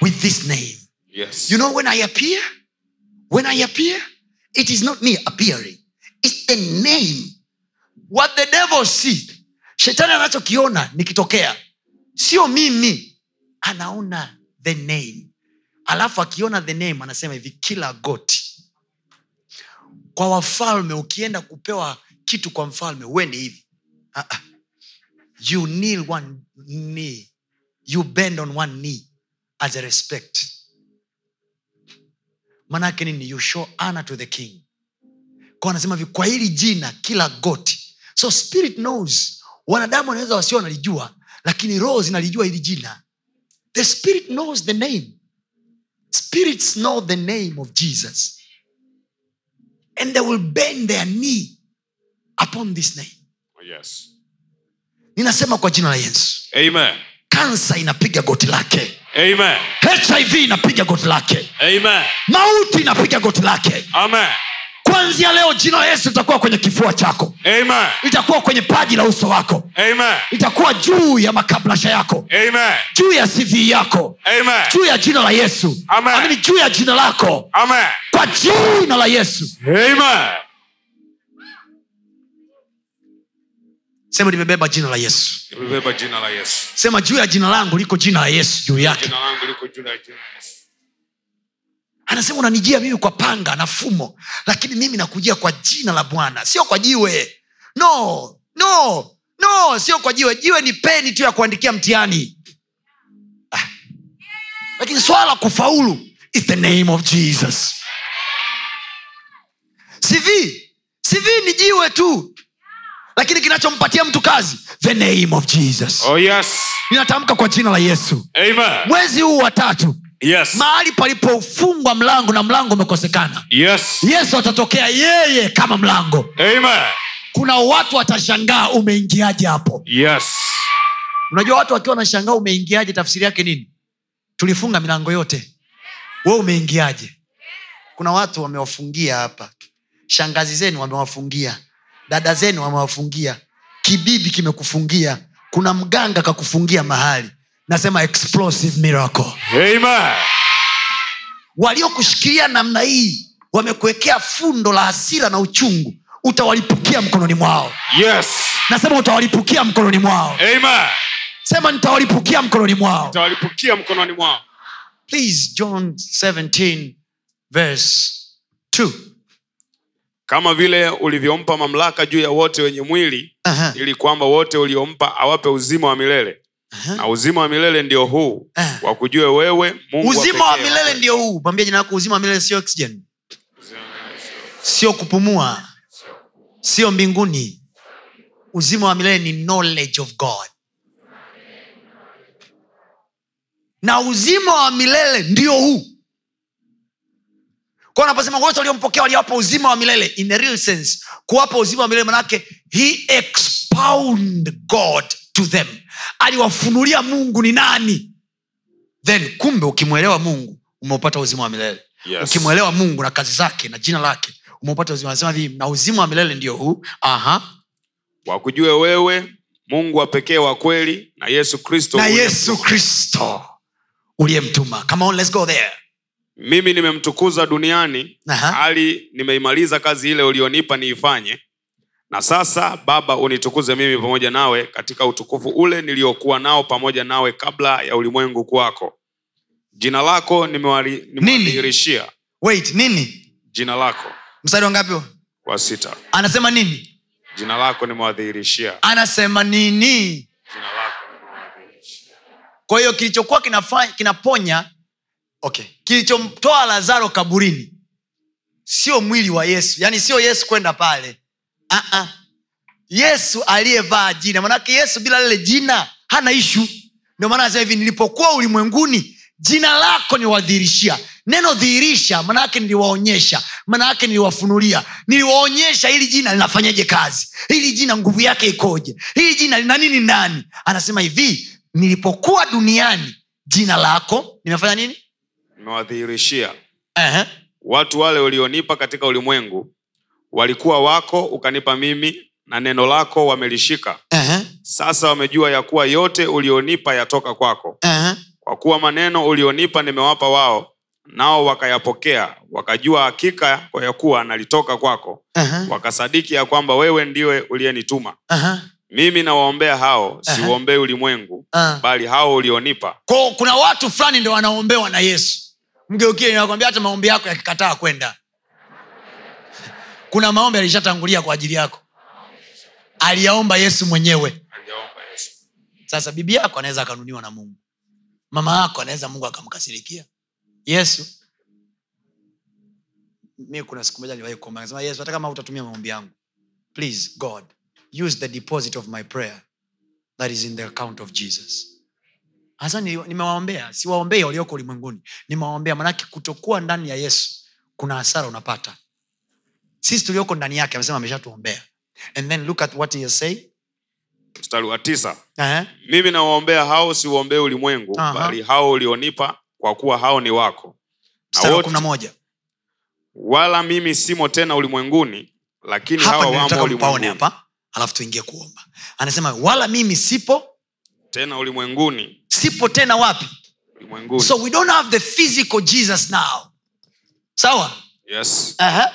with this name. Yes. you know when i appear? When i appear it is not me appearing. It's the name. What the devil see shetani anachokiona nikitokea sio mimi. Anaona the name alafu akiona the name anasema hivi kila goti kwa wafalme ukienda kupewa kitu kwa mfalme uende hivi. You kneel one knee. You bend on one knee as a respect. Manake nini? You show honor to the king. Kwa anasema hivi kwa hili jina kila goti so spirit knows. Wanadamu wanaweza wasio wanalijua lakini roho zinalijua hili jina. The spirit knows the name spirits know the name of jesus and they will bend their knee upon this name Oh yes. ninasema kwa jina la yesu Amen. kansa inapiga goti lake Amen. hiv inapiga goti lake Amen. mauti inapiga goti lake Amen. Kwanzia leo jina la yesu litakuwa kwenye kifua chako Amen. itakuwa kwenye paji la uso wako Amen. itakuwa juu ya makablasha yako Amen. juu ya cv yako Amen. juu ya jina la yesu Amen. Amini, juu ya jina lako Amen. kwa jina la yesu Amen. sema limebeba jina la yesu Nimebeba jina la Yesu. sema juu ya jina langu liko jina la yesu juu yake Jina langu liko juu ya jina la Yesu. Anasema unanijia mimi kwa panga na fumo lakini mimi nakujia kwa jina la bwana. Sio kwa jiwe. No no no sio kwa jiwe. Jiwe ni peni tu ya kuandikia mtihani. Ah. lakini swala la kufaulu is the name of jesus. Cv cv ni jiwe tu. Lakini kinachompatia mtu kazi the name of jesus. Oh yes. ninatamka kwa jina la yesu. Amen. mwezi huu wa tatu Yes. mahali palipofungwa mlango na mlango umekosekana. Yes. yesu atatokea yeye kama mlango. Amen. kuna watu watashangaa umeingiaje hapo. Yes. unajua watu wakiwa wanashangaa umeingiaje tafsiri yake nini? Tulifunga milango yote. We umeingiaje? Kuna watu wamewafungia hapa. Shangazi zenu wamewafungia. Dada zenu wamewafungia. Kibibi kimekufungia. Kuna mganga kakufungia mahali nasema explosive miracle Amen. waliokushikilia namna hii wamekuwekea fundo la hasira na uchungu utawalipukia mkononi mwao Yes. nasema utawalipukia mkononi mwao Amen. sema nitawalipukia mkononi mwao Tawalipukia mkononi mwao. please john 17 verse 2 Kama vile ulivyompa mamlaka juu ya wote wenye mwili Aha. ili kwamba wote uliompa awape uzima wa milele na uzima wa milele ndio huu Ah. wakujue wewe mungu uzima wa milele ndio huu. Mwambie jina lako uzima wa milele sio oxygen. Sio kupumua. Sio mbinguni. Uzima wa milele ni knowledge of god. Na uzima wa milele ndio huu. Kwa anaposema wote waliompokea waliwapa uzima wa milele. In a real sense kuwapa uzima wa milele manake he expound god to them aliwafunulia mungu ni nani? Then kumbe ukimwelewa mungu umeupata uzima wa milele. Yes. ukimwelewa mungu na kazi zake na jina lake umeupata uzima. Anasema hivi na uzima wa milele ndio huu. Aha. Wakujue wewe mungu wa pekee wa kweli na yesu kristo na yesu kristo uliyemtuma. Come on let's go there. Mimi nimemtukuza duniani Aha. hali nimeimaliza kazi ile ulionipa niifanye na sasa baba unitukuze mimi pamoja nawe katika utukufu ule niliokuwa nao pamoja nawe kabla ya ulimwengu kuwako jina lako nimewadhihirishia wait nini? Jina lako. Mstari wangapi wa sita. Anasema nini? Jina lako nimewadhihirishia anasema nini? Jina lako kwa hiyo kilichokuwa kinaponya okay kilichomtoa lazaro kaburini sio mwili wa yesu yaani sio yesu kwenda pale uh-uh. yesu aliyevaa jina. Manake yesu bila lile jina hana ishu ndio maana anasema hivi nilipokuwa ulimwenguni jina lako niwadhihirishia. Neno dhihirisha manaake niliwaonyesha. Manaake niliwafunulia. Niliwaonyesha hili jina linafanyaje kazi? Hili jina nguvu yake ikoje? Hili jina lina nini ndani? Anasema hivi nilipokuwa duniani jina lako nimefanya nini? Nimewadhihirishia. Uh-huh. watu wale ulionipa katika ulimwengu walikuwa wako ukanipa mimi na neno lako wamelishika Uh-huh. sasa wamejua ya kuwa yote ulionipa yatoka kwako Uh-huh. kwa kuwa maneno ulionipa nimewapa wao nao wakayapokea wakajua hakika kwa ya kuwa nalitoka kwako Uh-huh. wakasadiki ya kwamba wewe ndiwe uliyenituma Uh-huh. mimi nawaombea hao siuombei ulimwengu Uh. bali hao ulionipa kuna watu fulani ndo wanaombewa na yesu mgeukie nakwambia hata maombi yako yakikataa kwenda kuna maombi alishatangulia kwa ajili yako. Aliyaomba yesu mwenyewe. Sasa bibi yako anaweza akanuniwa na mungu. Mama yako anaweza mungu akamkasirikia. Yesu. Mi kuna siku moja niliwahi kuomba. Nasema yesu hata kama utatumia maombi yangu please god use the deposit of my prayer that is in the account of jesus. Hasa nimewaombea. Siwaombei walioko ulimwenguni. Nimewaombea. Manake kutokuwa ndani ya yesu kuna hasara unapata sisi tulioko ndani yake amesema ameshatuombea. And then look at what he has said. Mstari wa tisa. Uh-huh. mimi nawaombea hao siuombee ulimwengu Aha. bali hao ulionipa kwa kuwa hao ni wako. Wote, wala mimi simo tena ulimwenguni lakini hawa wamo ulimwenguni. hapa alafu tuingie kuomba. Anasema wala mimi sipo tena ulimwenguni. Sipo tena wapi? Ulimwenguni. So we don't have the physical jesus now. Sawa? Yes. Uh-huh.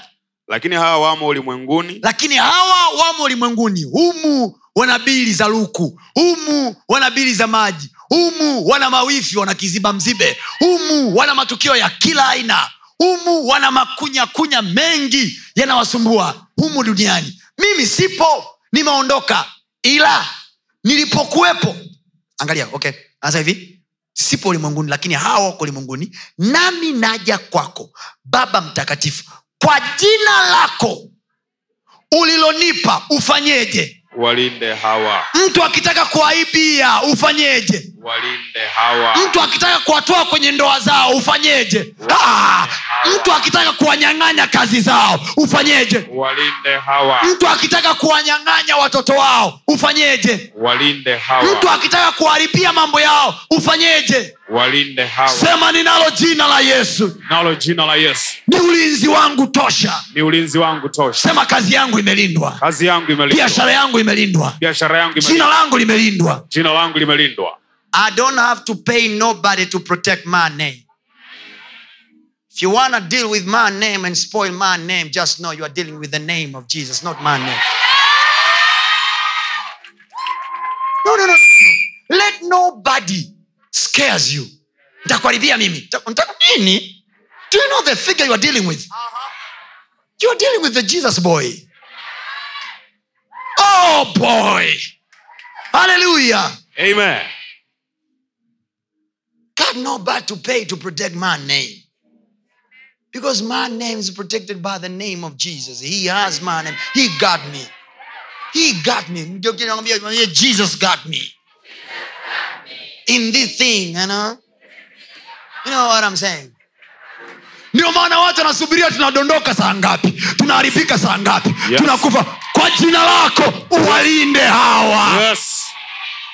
Lakini hawa wamo ulimwenguni. Lakini hawa wamo ulimwenguni. Humu wana bili za luku. Humu wana bili za maji. Humu wana mawifi wana kiziba mzibe. Humu wana matukio ya kila aina. Humu wana makunyakunya mengi yanawasumbua humu duniani. Mimi sipo nimeondoka. Ila nilipokuwepo angalia okay anasa hivi. Sipo ulimwenguni lakini hawa wako ulimwenguni. Nami naja kwako baba mtakatifu kwa jina lako ulilonipa ufanyeje? Walinde hawa. Mtu akitaka kuaibia ufanyeje? Walinde hawa. Mtu akitaka kuwatoa kwenye ndoa zao ufanyeje? Ah, mtu akitaka kuwanyang'anya kazi zao ufanyeje? Walinde hawa. Mtu akitaka kuwanyang'anya watoto wao ufanyeje? Walinde mtu akitaka kuharibia mambo yao ufanyeje? Walinde hawa. Sema ninalo jina la yesu. Nalo jina la yesu ni ulinzi wangu tosha ni ulinzi wangu tosha sema kazi yangu imelindwa kazi yangu imelindwa biashara yangu imelindwa biashara yangu jina langu limelindwa jina langu limelindwa I don't have to pay nobody to protect my name. If you want to deal with my name and spoil my name, just know you are dealing with the name of Jesus, not my name. No, no, no, no, no. Let nobody scares you. Nitakuharibia mimi. Nini? Do you know the figure you are dealing with? You are dealing with the Jesus boy. Oh boy. Hallelujah. amen got bad to pay to protect my name. Because my name is protected by the name of Jesus. He has my name. He got me. He got me. Mgeukie na mwambie, mwambie, Jesus got me. In this thing, you know? You know what I'm saying? Ndio maana watu wanasubiria tunadondoka saa ngapi? Tunaharibika saa ngapi? Yes. tunakufa. Kwa jina lako uwalinde hawa. Yes.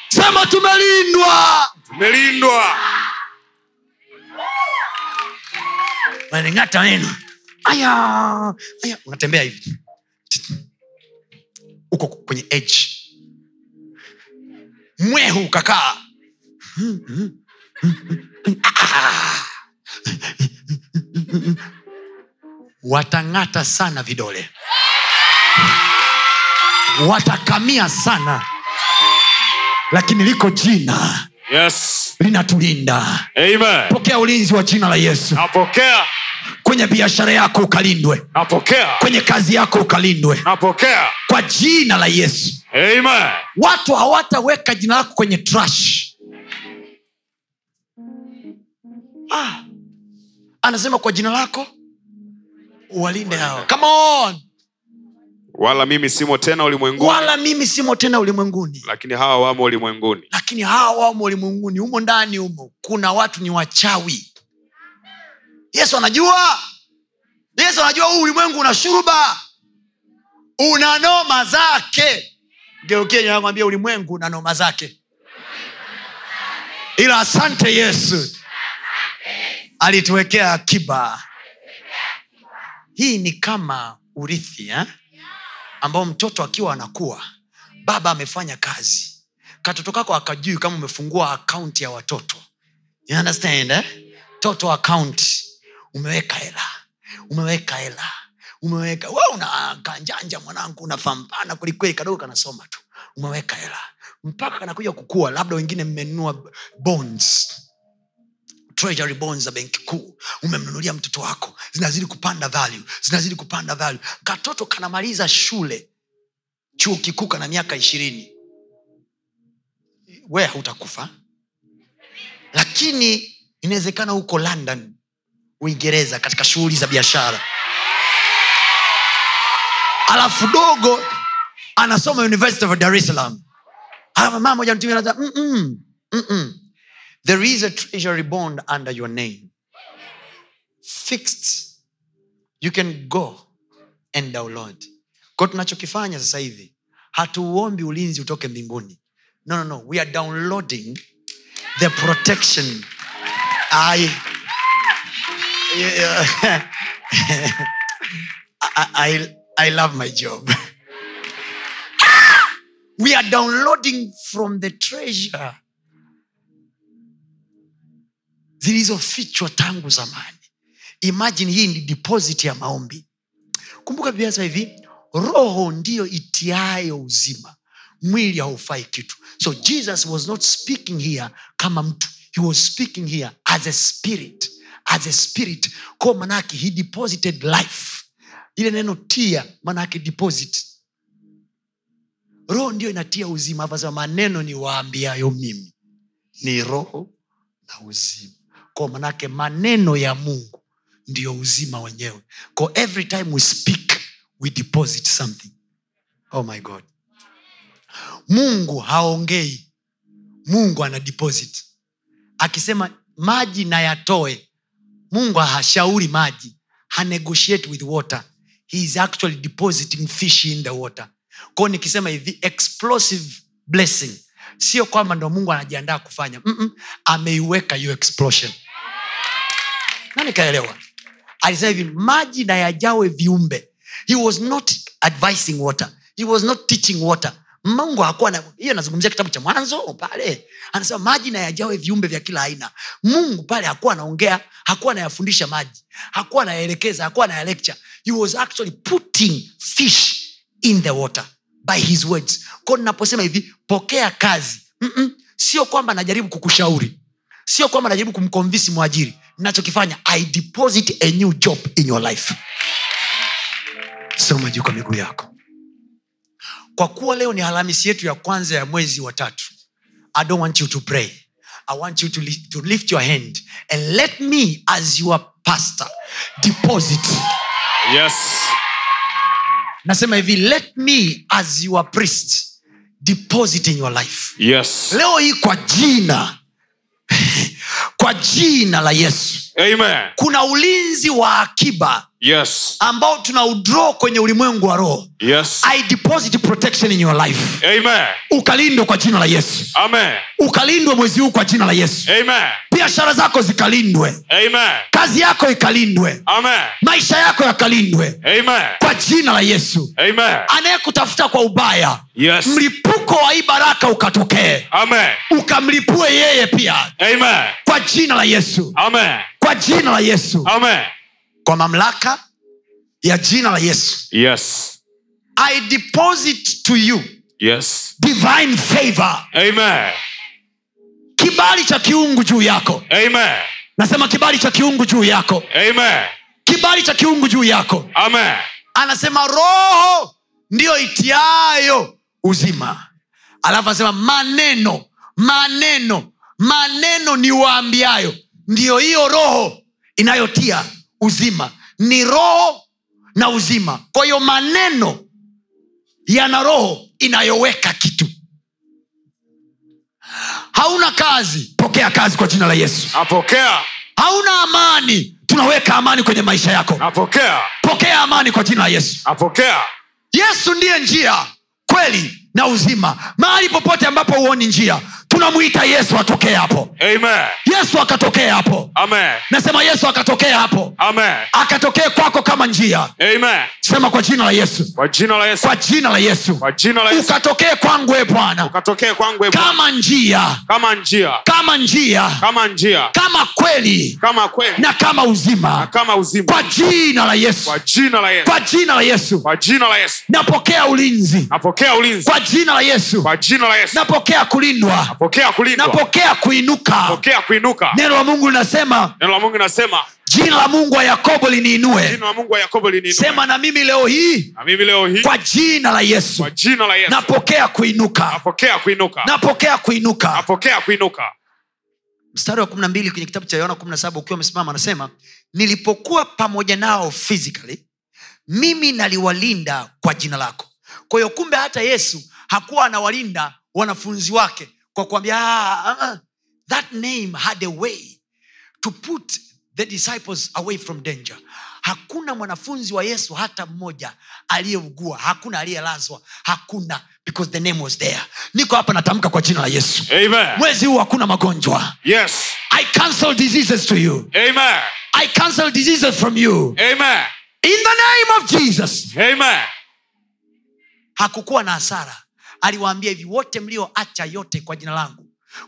Sema tumelindwa. Tumelindwa. Aya aya. Unatembea hivi. Uko kwenye edge. Mwehu ukakaa. Watang'ata sana vidole. Watakamia sana. Lakini liko jina. Yes. Linatulinda. Amen. Pokea ulinzi wa jina la yesu. Napokea. Kwenye biashara yako ukalindwe. Napokea. Kwenye kazi yako ukalindwe. Napokea. Kwa jina la yesu. Amen. Watu hawataweka jina lako kwenye trash. Ah. Anasema kwa jina lako walinde hao. Come on. wala mimi simo tena ulimwenguni. Wala mimi simo tena ulimwenguni. Lakini hawa wamo ulimwenguni. Lakini hawa wamo ulimwenguni. Humo ndani humo kuna watu ni wachawi. Yesu anajua. Yesu anajua huu ulimwengu una shuruba. Una noma zake. Geukie nakwambia ulimwengu una noma zake. Ila asante yesu alituwekea akiba. Hii ni kama urithi eh? ambao mtoto akiwa anakuwa baba amefanya kazi. Katoto kako akajui kama umefungua akaunti ya watoto. Understand eh? toto akaunti umeweka hela. Umeweka hela. Umeweka. We una kanjanja mwanangu unafampana kwelikweli kadogo kanasoma tu. Umeweka hela. Mpaka kanakuja kukua labda wengine mmenunua bonds treasury bonds za benki kuu. Umemnunulia mtoto wako. Zinazidi kupanda value. Zinazidi kupanda value. Katoto kanamaliza shule. Chuo kikuu kana miaka ishirini. We hautakufa. Lakini inawezekana huko london uingereza katika shughuli za biashara. Alafu dogo anasoma university of dar es salaam. Mama moja mtumia anasema, "Mm-mm, mm-mm. There is a treasury bond under your name. Fixed. You can go and download. Ko tunachokifanya sasa hivi hatuombi ulinzi utoke mbinguni. No, no, no. we are downloading the protection. I, I, I, I love my job. We are downloading from the treasure zilizofichwa tangu zamani. Imajini hii ni deposit ya maombi. Kumbuka biblia sema hivi roho ndiyo itiayo uzima mwili haufai kitu. So jesus was not speaking here kama mtu. He was speaking here as a spirit as a spirit. Ko manake he deposited life. Ile neno tia manake deposit. Roho ndiyo inatia uzima. Hapa maneno ni waambiayo mimi ni roho na uzima ko manake maneno ya mungu ndiyo uzima wenyewe. Ko every time we speak we deposit something. Oh my god. Mungu haongei. Mungu ana deposit. Akisema maji na yatoe mungu hashauri maji. Hanegotiate with water. He is actually depositing fish in the water. Kwao nikisema hivi explosive blessing. Sio kwamba ndo mungu anajiandaa kufanya. Mm-mm. ameiweka hiyo explosion na nikaelewa alisema hivi maji na yajawe viumbe. He was not advising water. He was not teaching water. Mungu hakuwa na hiyo anazungumzia kitabu cha mwanzo pale. Anasema maji na yajawe viumbe vya kila aina. Mungu pale hakuwa anaongea hakuwa anayafundisha maji hakuwa anayaelekeza hakuwa anaya lecture he was actually putting fish in the water by his words. Ko ninaposema hivi pokea kazi. Mm-mm. sio kwamba najaribu kukushauri sio kwamba najaribu kumkonvisi mwajiri. Nachokifanya i deposit a new job in your life. Soma juu kwa miguu yako. Kwa kuwa leo ni alhamisi yetu ya kwanza ya mwezi wa tatu i don't want you to pray. I want you to, li- to lift your hand and let me as your pastor deposit. Yes. Nasema hivi let me as your priest deposit in your life. Yes. Leo hii kwa jina kwa jina la yesu amen kuna ulinzi wa akiba Yes. ambao tuna udraw kwenye ulimwengu wa roho Yes. i deposit protection in your life Amen. ukalindwe kwa jina la yesu Amen. ukalindwe mwezi huu kwa jina la yesu Amen. biashara zako zikalindwe Amen. kazi yako ikalindwe Amen. maisha yako yakalindwe Amen. kwa jina la yesu anayekutafuta kwa ubaya Yes. mlipuko wa hii baraka ukatokee ukamlipue yeye pia Amen. kwa jina la yesu Amen. Kwa jina la yesu Amen. kwa mamlaka ya jina la yesu Yes. i deposit to you Yes. divine favor Amen. kibali cha kiungu juu yako Amen. nasema kibali cha kiungu juu yako Amen. kibali cha kiungu juu yako Amen. anasema roho ndiyo itiayo uzima alafu anasema maneno maneno maneno ni waambiayo ndiyo hiyo roho inayotia uzima. Ni roho na uzima. Kwa hiyo maneno yana roho inayoweka kitu. Hauna kazi pokea kazi kwa jina la yesu. Napokea. hauna amani tunaweka amani kwenye maisha yako. Napokea. pokea amani kwa jina la yesu. Napokea. yesu ndiye njia kweli na uzima. Mahali popote ambapo huoni njia tunamwita yesu atokee hapo Amen. yesu akatokee hapo Amen. nasema yesu akatokee hapo akatokee kwako kama njia Amen. sema kwa jina la yesu Kwa jina la Yesu. kwa jina la yesu Kwa jina la Yesu. ukatokee kwangu e bwana e kama njia kama njia, kama njia kama njia, kama kweli kama kweli na kama na uzima kama uzima. kwa jina la yesu Kwa jina la Yesu. kwa jina la yesu Kwa jina la Yesu. napokea ulinzi Napokea ulinzi. kwa jina la yesu Kwa jina la Yesu. napokea kulindwa Napokea kulindwa. napokea kuinuka. Napokea kuinuka. neno la mungu linasema Neno la Mungu linasema jina la mungu wa yakobo liniinue. sema na mimi leo hii Na mimi leo hii kwa jina la yesu. kwa jina la Yesu. Napokea kuinuka. Napokea kuinuka. napokea kuinuka. Napokea kuinuka. mstari wa kumi na mbili kwenye kitabu cha yohana kumi na saba ukiwa amesimama anasema nilipokuwa pamoja nao physically mimi naliwalinda kwa jina lako. Kwa hiyo kumbe hata yesu hakuwa anawalinda wanafunzi wake kwa kuambia "Ah, ah, ah, that name had a way to put the disciples away from danger hakuna mwanafunzi wa yesu hata mmoja aliyeugua hakuna aliyelazwa hakuna because the name was there niko hapa natamka kwa jina la yesu Amen. mwezi huu hakuna magonjwa Yes. i cancel diseases to you Amen. i cancel diseases from you Amen. in the name of jesus Amen. hakukuwa na hasara aliwaambia hivi wote mlioacha yote kwa jina langu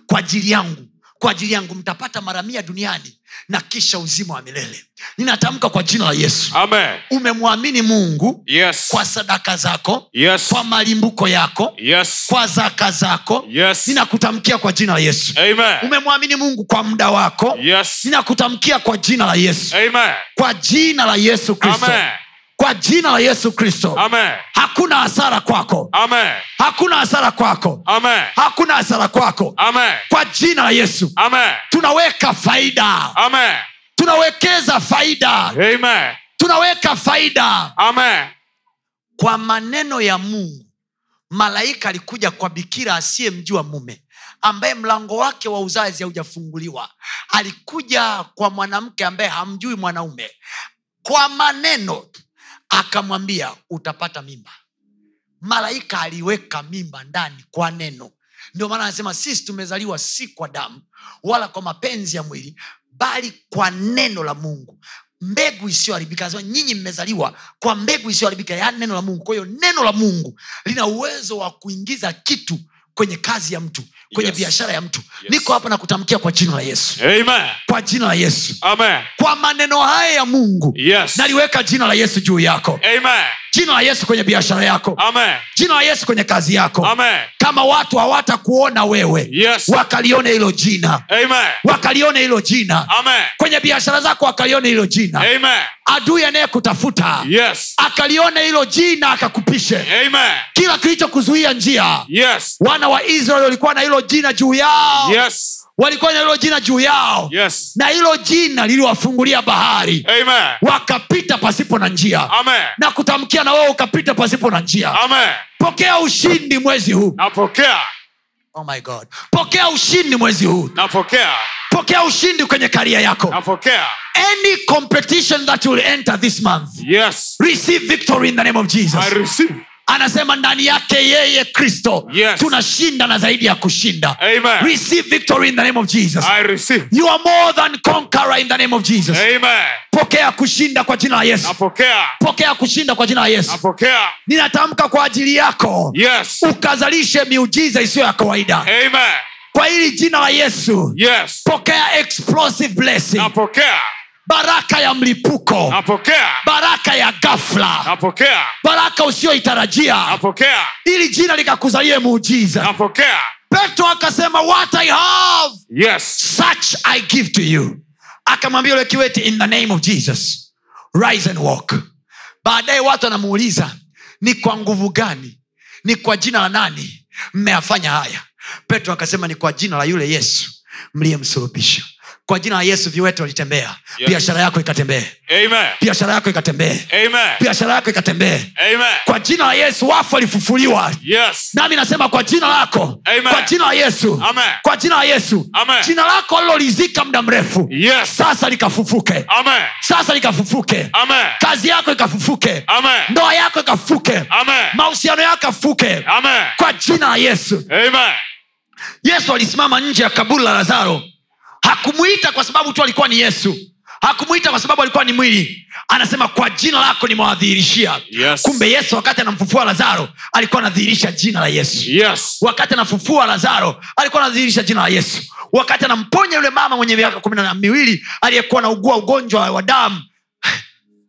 kwa ajili yangu kwa ajili yangu mtapata mara mia duniani na kisha uzima wa milele ninatamka kwa jina la yesu Amen. umemwamini mungu Yes. kwa sadaka zako Yes. kwa malimbuko yako Yes. kwa zaka zako Yes. ninakutamkia kwa jina la yesu Amen. umemwamini mungu kwa muda wako Yes. ninakutamkia kwa jina la yesu Amen. kwa jina la yesu kristo. Kwa jina la yesu kristo hakuna hasara kwako Amen. hakuna hasara kwako Amen. hakuna hasara kwako Amen. kwa jina la yesu Amen. tunaweka faida Amen. tunawekeza faida Amen. tunaweka faida Amen. kwa maneno ya mungu malaika alikuja kwa bikira asiyemjua mume ambaye mlango wake wa uzazi haujafunguliwa alikuja kwa mwanamke ambaye hamjui mwanaume kwa maneno akamwambia utapata mimba. Malaika aliweka mimba ndani kwa neno. Ndio maana anasema sisi tumezaliwa si kwa damu wala kwa mapenzi ya mwili bali kwa neno la mungu. Mbegu isiyoharibika Anasema, nyinyi mmezaliwa kwa mbegu isiyoharibika yaani neno la mungu. Kwa hiyo neno la mungu lina uwezo wa kuingiza kitu kwenye kazi ya mtu kwenye Yes. biashara ya mtu Yes. niko hapa nakutamkia kwa jina la yesu Amen. kwa jina la yesu Amen. kwa maneno haya ya mungu Yes. naliweka jina la yesu juu yako Amen. jina la yesu kwenye biashara yako Amen. jina la yesu kwenye kazi yako Amen. kama watu hawatakuona wewe Yes. wakalione hilo jina Amen. wakalione hilo jina Amen. kwenye biashara zako wakalione hilo jina Amen. adui anayekutafuta Yes. akalione hilo jina akakupishe Amen. kila kilichokuzuia njia Yes. wana wa israeli walikuwa na hilo jina juu yao Yes. walikuwa na hilo jina juu yao Yes. na hilo jina liliwafungulia bahari Amen. wakapita pasipo na njia Amen. na kutamkia na wewe ukapita pasipo na njia Amen. pokea ushindi mwezi huu Napokea. oh my God. pokea ushindi mwezi huu Napokea. pokea ushindi kwenye karia yako Napokea. any competition that will enter this month Yes. receive victory in the name of jesus I receive. Anasema ndani yake yeye kristo Yes. tunashinda na zaidi ya kushinda Amen. receive victory in the name of jesus I receive. you are more than conqueror in the name of jesus Amen. pokea kushinda kwa jina la yesu Napokea. pokea kushinda kwa jina la yesu Napokea. ninatamka kwa ajili yako Yes. ukazalishe miujiza isiyo ya kawaida Amen. kwa hili jina la yesu Yes. pokea explosive blessing Napokea. Baraka ya mlipuko Napokea. baraka ya gafla Napokea. baraka usiyoitarajia Napokea. ili jina likakuzalie muujiza Napokea. petro akasema what i have Yes. such i give to you akamwambia ule kiweti in the name of jesus rise and walk baadaye watu wanamuuliza ni kwa nguvu gani ni kwa jina la nani mmeyafanya haya petro akasema ni kwa jina la yule yesu mliyemsulubisha kwa jina la yesu viwete walitembea. Yes. biashara yako ikatembee. Biashara yako ikatembee. Biashara yako ikatembee. Kwa jina la yesu wafu walifufuliwa. Yes. nami nasema kwa jina lako. Amen. kwa jina la yesu. Amen. kwa jina la yesu. Amen. jina lako lilolizika muda mrefu. Yes. sasa likafufuke. Amen. sasa likafufuke. Amen. kazi yako ikafufuke. Amen. ndoa yako ikafufuke. Mahusiano yako yafufuke. Kwa jina la yesu. Amen. yesu alisimama nje ya kaburi la lazaro hakumwita kwa sababu tu alikuwa ni yesu. Hakumwita kwa sababu alikuwa ni mwili. Anasema kwa jina lako nimewadhihirishia. Yes. kumbe yesu wakati anamfufua lazaro alikuwa anadhihirisha jina la yesu. Yes. wakati anafufua lazaro alikuwa anadhihirisha jina la yesu. Wakati anamponya yule mama mwenye miaka kumi na miwili aliyekuwa anaugua ugonjwa wa damu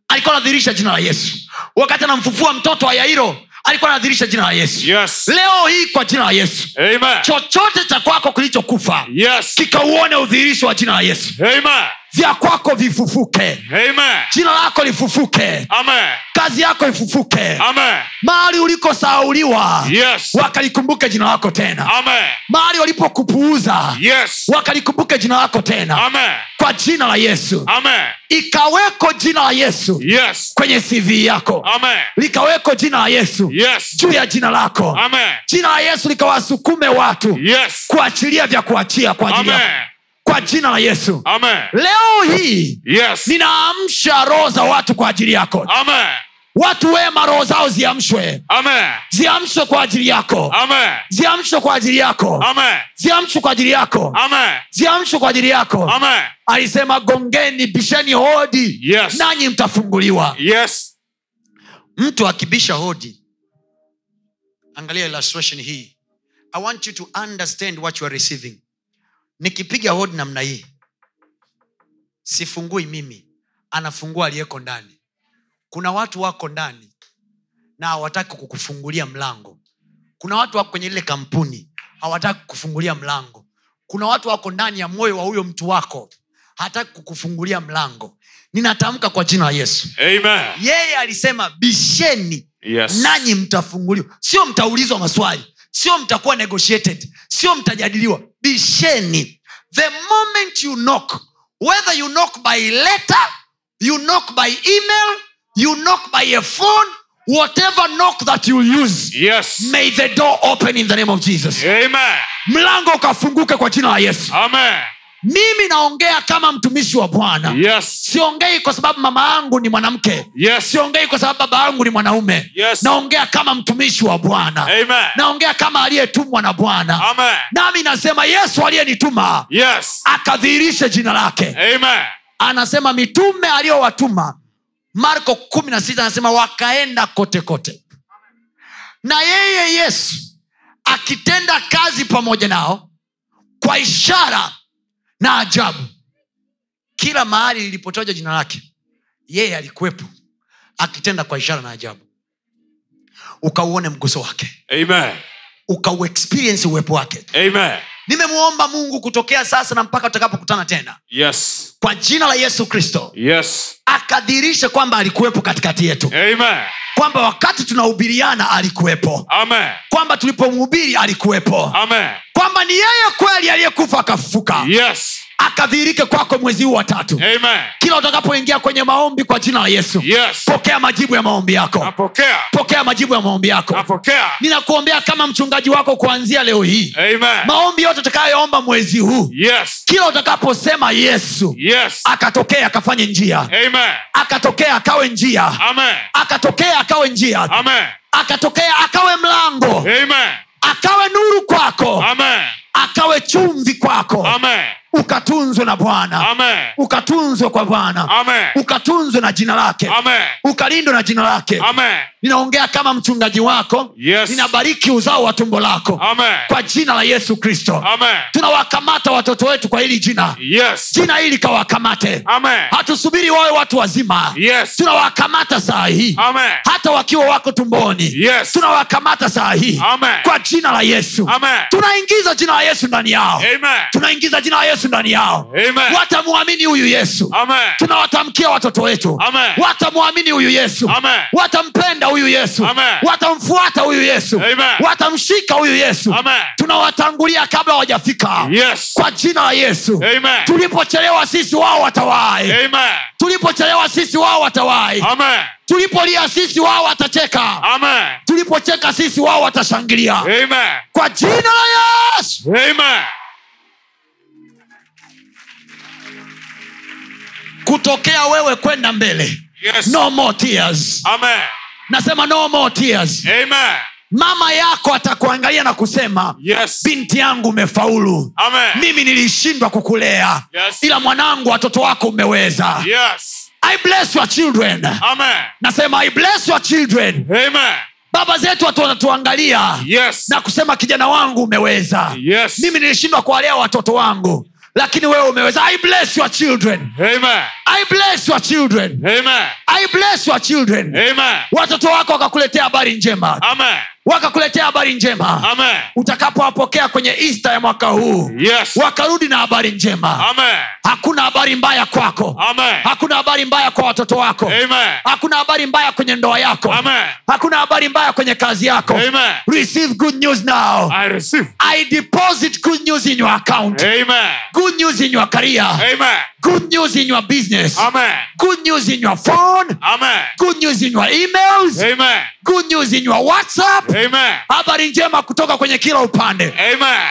alikuwa anadhihirisha jina la yesu. Wakati anamfufua mtoto wa yairo alikuwa anadhirisha jina la yesu Yes. leo hii kwa jina la yesu Amen. chochote cha kwako kilichokufa Yes. kikauone udhihirisho wa jina la yesu Amen. Vya kwako vifufuke Amen. jina lako lifufuke Amen. kazi yako ifufuke Amen. mahali ulikosauliwa Yes. wakalikumbuke jina lako tena mahali walipokupuuza Yes. wakalikumbuke jina lako tena Amen. kwa jina la yesu Amen. ikaweko jina la yesu Yes. kwenye cv yako Amen. likaweko jina la yesu Yes. juu ya jina lako Amen. jina la yesu likawasukume watu Yes. kuachilia vya kuachia kwa ajili yako. Kwa jina la yesu. Amen. leo hii Yes. ninaamsha roho za watu kwa ajili yako. Amen. watu wema roho zao ziamshwe. Ziamshwe kwa ajili yako. Ziamshwe kwa ajili yako. Ziamshwe kwa ajili yako. Ziamshwe kwa ajili yako. Alisema gongeni bisheni hodi Yes. nanyi mtafunguliwa. Yes. mtu akibisha hodi angalia illustration hii. I want you to understand what you are receiving nikipiga hodi namna hii sifungui mimi anafungua aliyeko ndani. Kuna watu wako ndani na hawataki kukufungulia mlango. Kuna watu wako kwenye ile kampuni hawataki kukufungulia mlango. Kuna watu wako ndani ya moyo wa huyo mtu wako hataki kukufungulia mlango. Ninatamka kwa jina la yesu. Amen. yeye alisema bisheni Yes. nanyi mtafunguliwa. Sio mtaulizwa maswali sio mtakuwa negotiated sio mtajadiliwa bisheni the moment you knock whether you knock by letter you knock by email you knock by a phone whatever knock that you use Yes. may the door open in the name of jesus Amen. mlango ukafunguke kwa jina la yesu Amen. Mimi naongea kama mtumishi wa bwana Yes. siongei kwa sababu mama yangu ni mwanamke Yes. siongei kwa sababu baba yangu ni mwanaume Yes. naongea kama mtumishi wa bwana naongea kama aliyetumwa na bwana nami nasema yesu aliyenituma Yes. akadhihirishe jina lake Amen. anasema mitume aliyowatuma marko kumi na sita anasema wakaenda kote kote na yeye yesu akitenda kazi pamoja nao kwa ishara na ajabu kila mahali lilipotajwa jina lake yeye alikuwepo akitenda kwa ishara na ajabu ukauone mguso wake Amen. ukauexperience uwepo wake Amen. Nimemwomba mungu kutokea sasa na mpaka tutakapokutana tena Yes. kwa jina la yesu kristo Yes. akadhirishe kwamba alikuwepo katikati yetu Amen. kwamba wakati tunahubiriana alikuwepo Amen. kwamba tulipomhubiri alikuwepo Amen. kwamba ni yeye kweli aliyekufa akafufuka Yes. Akadhihirike kwako mwezi huu wa tatu Amen. kila utakapoingia kwenye maombi kwa jina la yesu Yes. pokea majibu ya maombi yako Napokea. pokea majibu ya maombi yako Napokea. ninakuombea kama mchungaji wako kuanzia leo hii Amen. maombi yote utakayoomba mwezi huu Yes. kila utakaposema yesu Yes. akatokea akafanye njia Amen. akatokea akawe njia Amen. akatokea akawe njia Amen. akatokea akawe mlango Amen. akawe nuru kwako Amen. akawe chumvi kwako Amen. Ukatunzwe na bwana. Ukatunzwe kwa bwana. Ukatunzwe na jina lake. Amen. ukalindwe na jina lake. Ninaongea kama mchungaji wako. Yes. ninabariki uzao wa tumbo lako. Amen. kwa jina la yesu kristo. Tunawakamata watoto wetu kwa hili jina. Yes. jina hili kawakamate. Hatusubiri wawe watu wazima. Yes. tunawakamata saa hii. Hata wakiwa wako tumboni. Yes. tunawakamata saa hii. Kwa jina la yesu. Amen. tunaingiza jina la yesu ndani yao. Amen. tunaingiza jina la yesu ndani yao. Watamwamini huyu yesu. Tunawatamkia watoto wetu. Amen. watamwamini huyu yesu. Amen. watampenda huyu yesu. Watamfuata huyu yesu. Watamshika huyu yesu. Tunawatangulia kabla hawajafika. Yes. kwa jina la yesu. Tulipochelewa sisi wao watawai Amen. tulipochelewa sisi wao watawai tulipolia sisi wao watacheka. Tulipocheka sisi wao watashangilia. Kwa jina la yesu. Amen. Kutokea wewe kwenda mbele Yes. no more tears Amen. nasema no more tears Amen. mama yako atakuangalia na kusema Yes. binti yangu umefaulu Amen. mimi nilishindwa kukulea Yes. ila mwanangu watoto wako umeweza Yes. i bless your children Amen. nasema i bless your children Amen. baba zetu watu wanatuangalia Yes. na kusema kijana wangu umeweza Yes. mimi nilishindwa kuwalea watoto wangu lakini wewe umeweza i bless your children Amen. i bless your children Amen. i bless your children Amen. watoto wako wakakuletea habari njema Amen. Wakakuletea habari njema utakapowapokea kwenye ista ya mwaka huu Yes. wakarudi na habari njema Amen. hakuna habari mbaya kwako Amen. hakuna habari mbaya kwa watoto wako Amen. hakuna habari mbaya kwenye ndoa yako Amen. hakuna habari mbaya kwenye kazi yako Amen. receive good news now I receive. i deposit good news in your account Amen. good news in your career Amen. Good news in your business Amen. good news in your phone Amen. good news in your emails Amen. good news in your whatsapp Amen. habari njema kutoka kwenye kila upande Amen.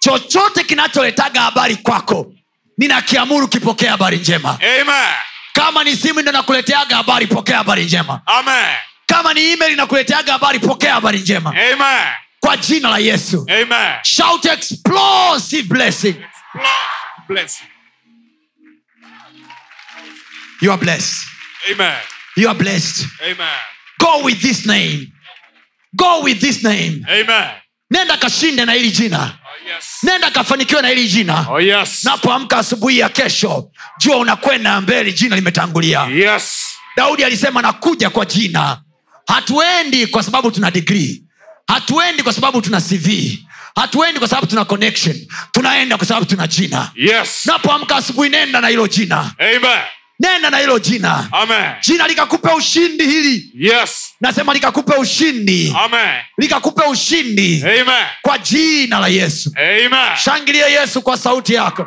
chochote kinacholetaga habari kwako ninakiamuru kipokea habari njema Amen. kama ni simu ndo nakuleteaga habari pokea habari njema Amen. kama ni email inakuleteaga habari pokea habari njema Amen. kwa jina la yesu Amen. shout explosive blessing Bless. You are blessed Amen. you are blessed Amen. go with this name go with this name Amen. nenda kashinde na hili jina Oh yes. nenda kafanikiwe na hili jina Oh yes. napoamka asubuhi ya kesho jua unakwenda mbele jina limetangulia Yes. daudi alisema nakuja kwa jina hatuendi kwa sababu tuna digrii hatuendi kwa sababu tuna cv hatuendi kwa sababu tuna connection tunaenda kwa sababu tuna jina Yes. napoamka asubuhi nenda na hilo jina Amen. Nenda na hilo jina Amen. jina likakupe ushindi hili Yes. nasema likakupe ushindi Amen. likakupe ushindi Amen. kwa jina la yesu Amen. shangilia yesu kwa sauti yako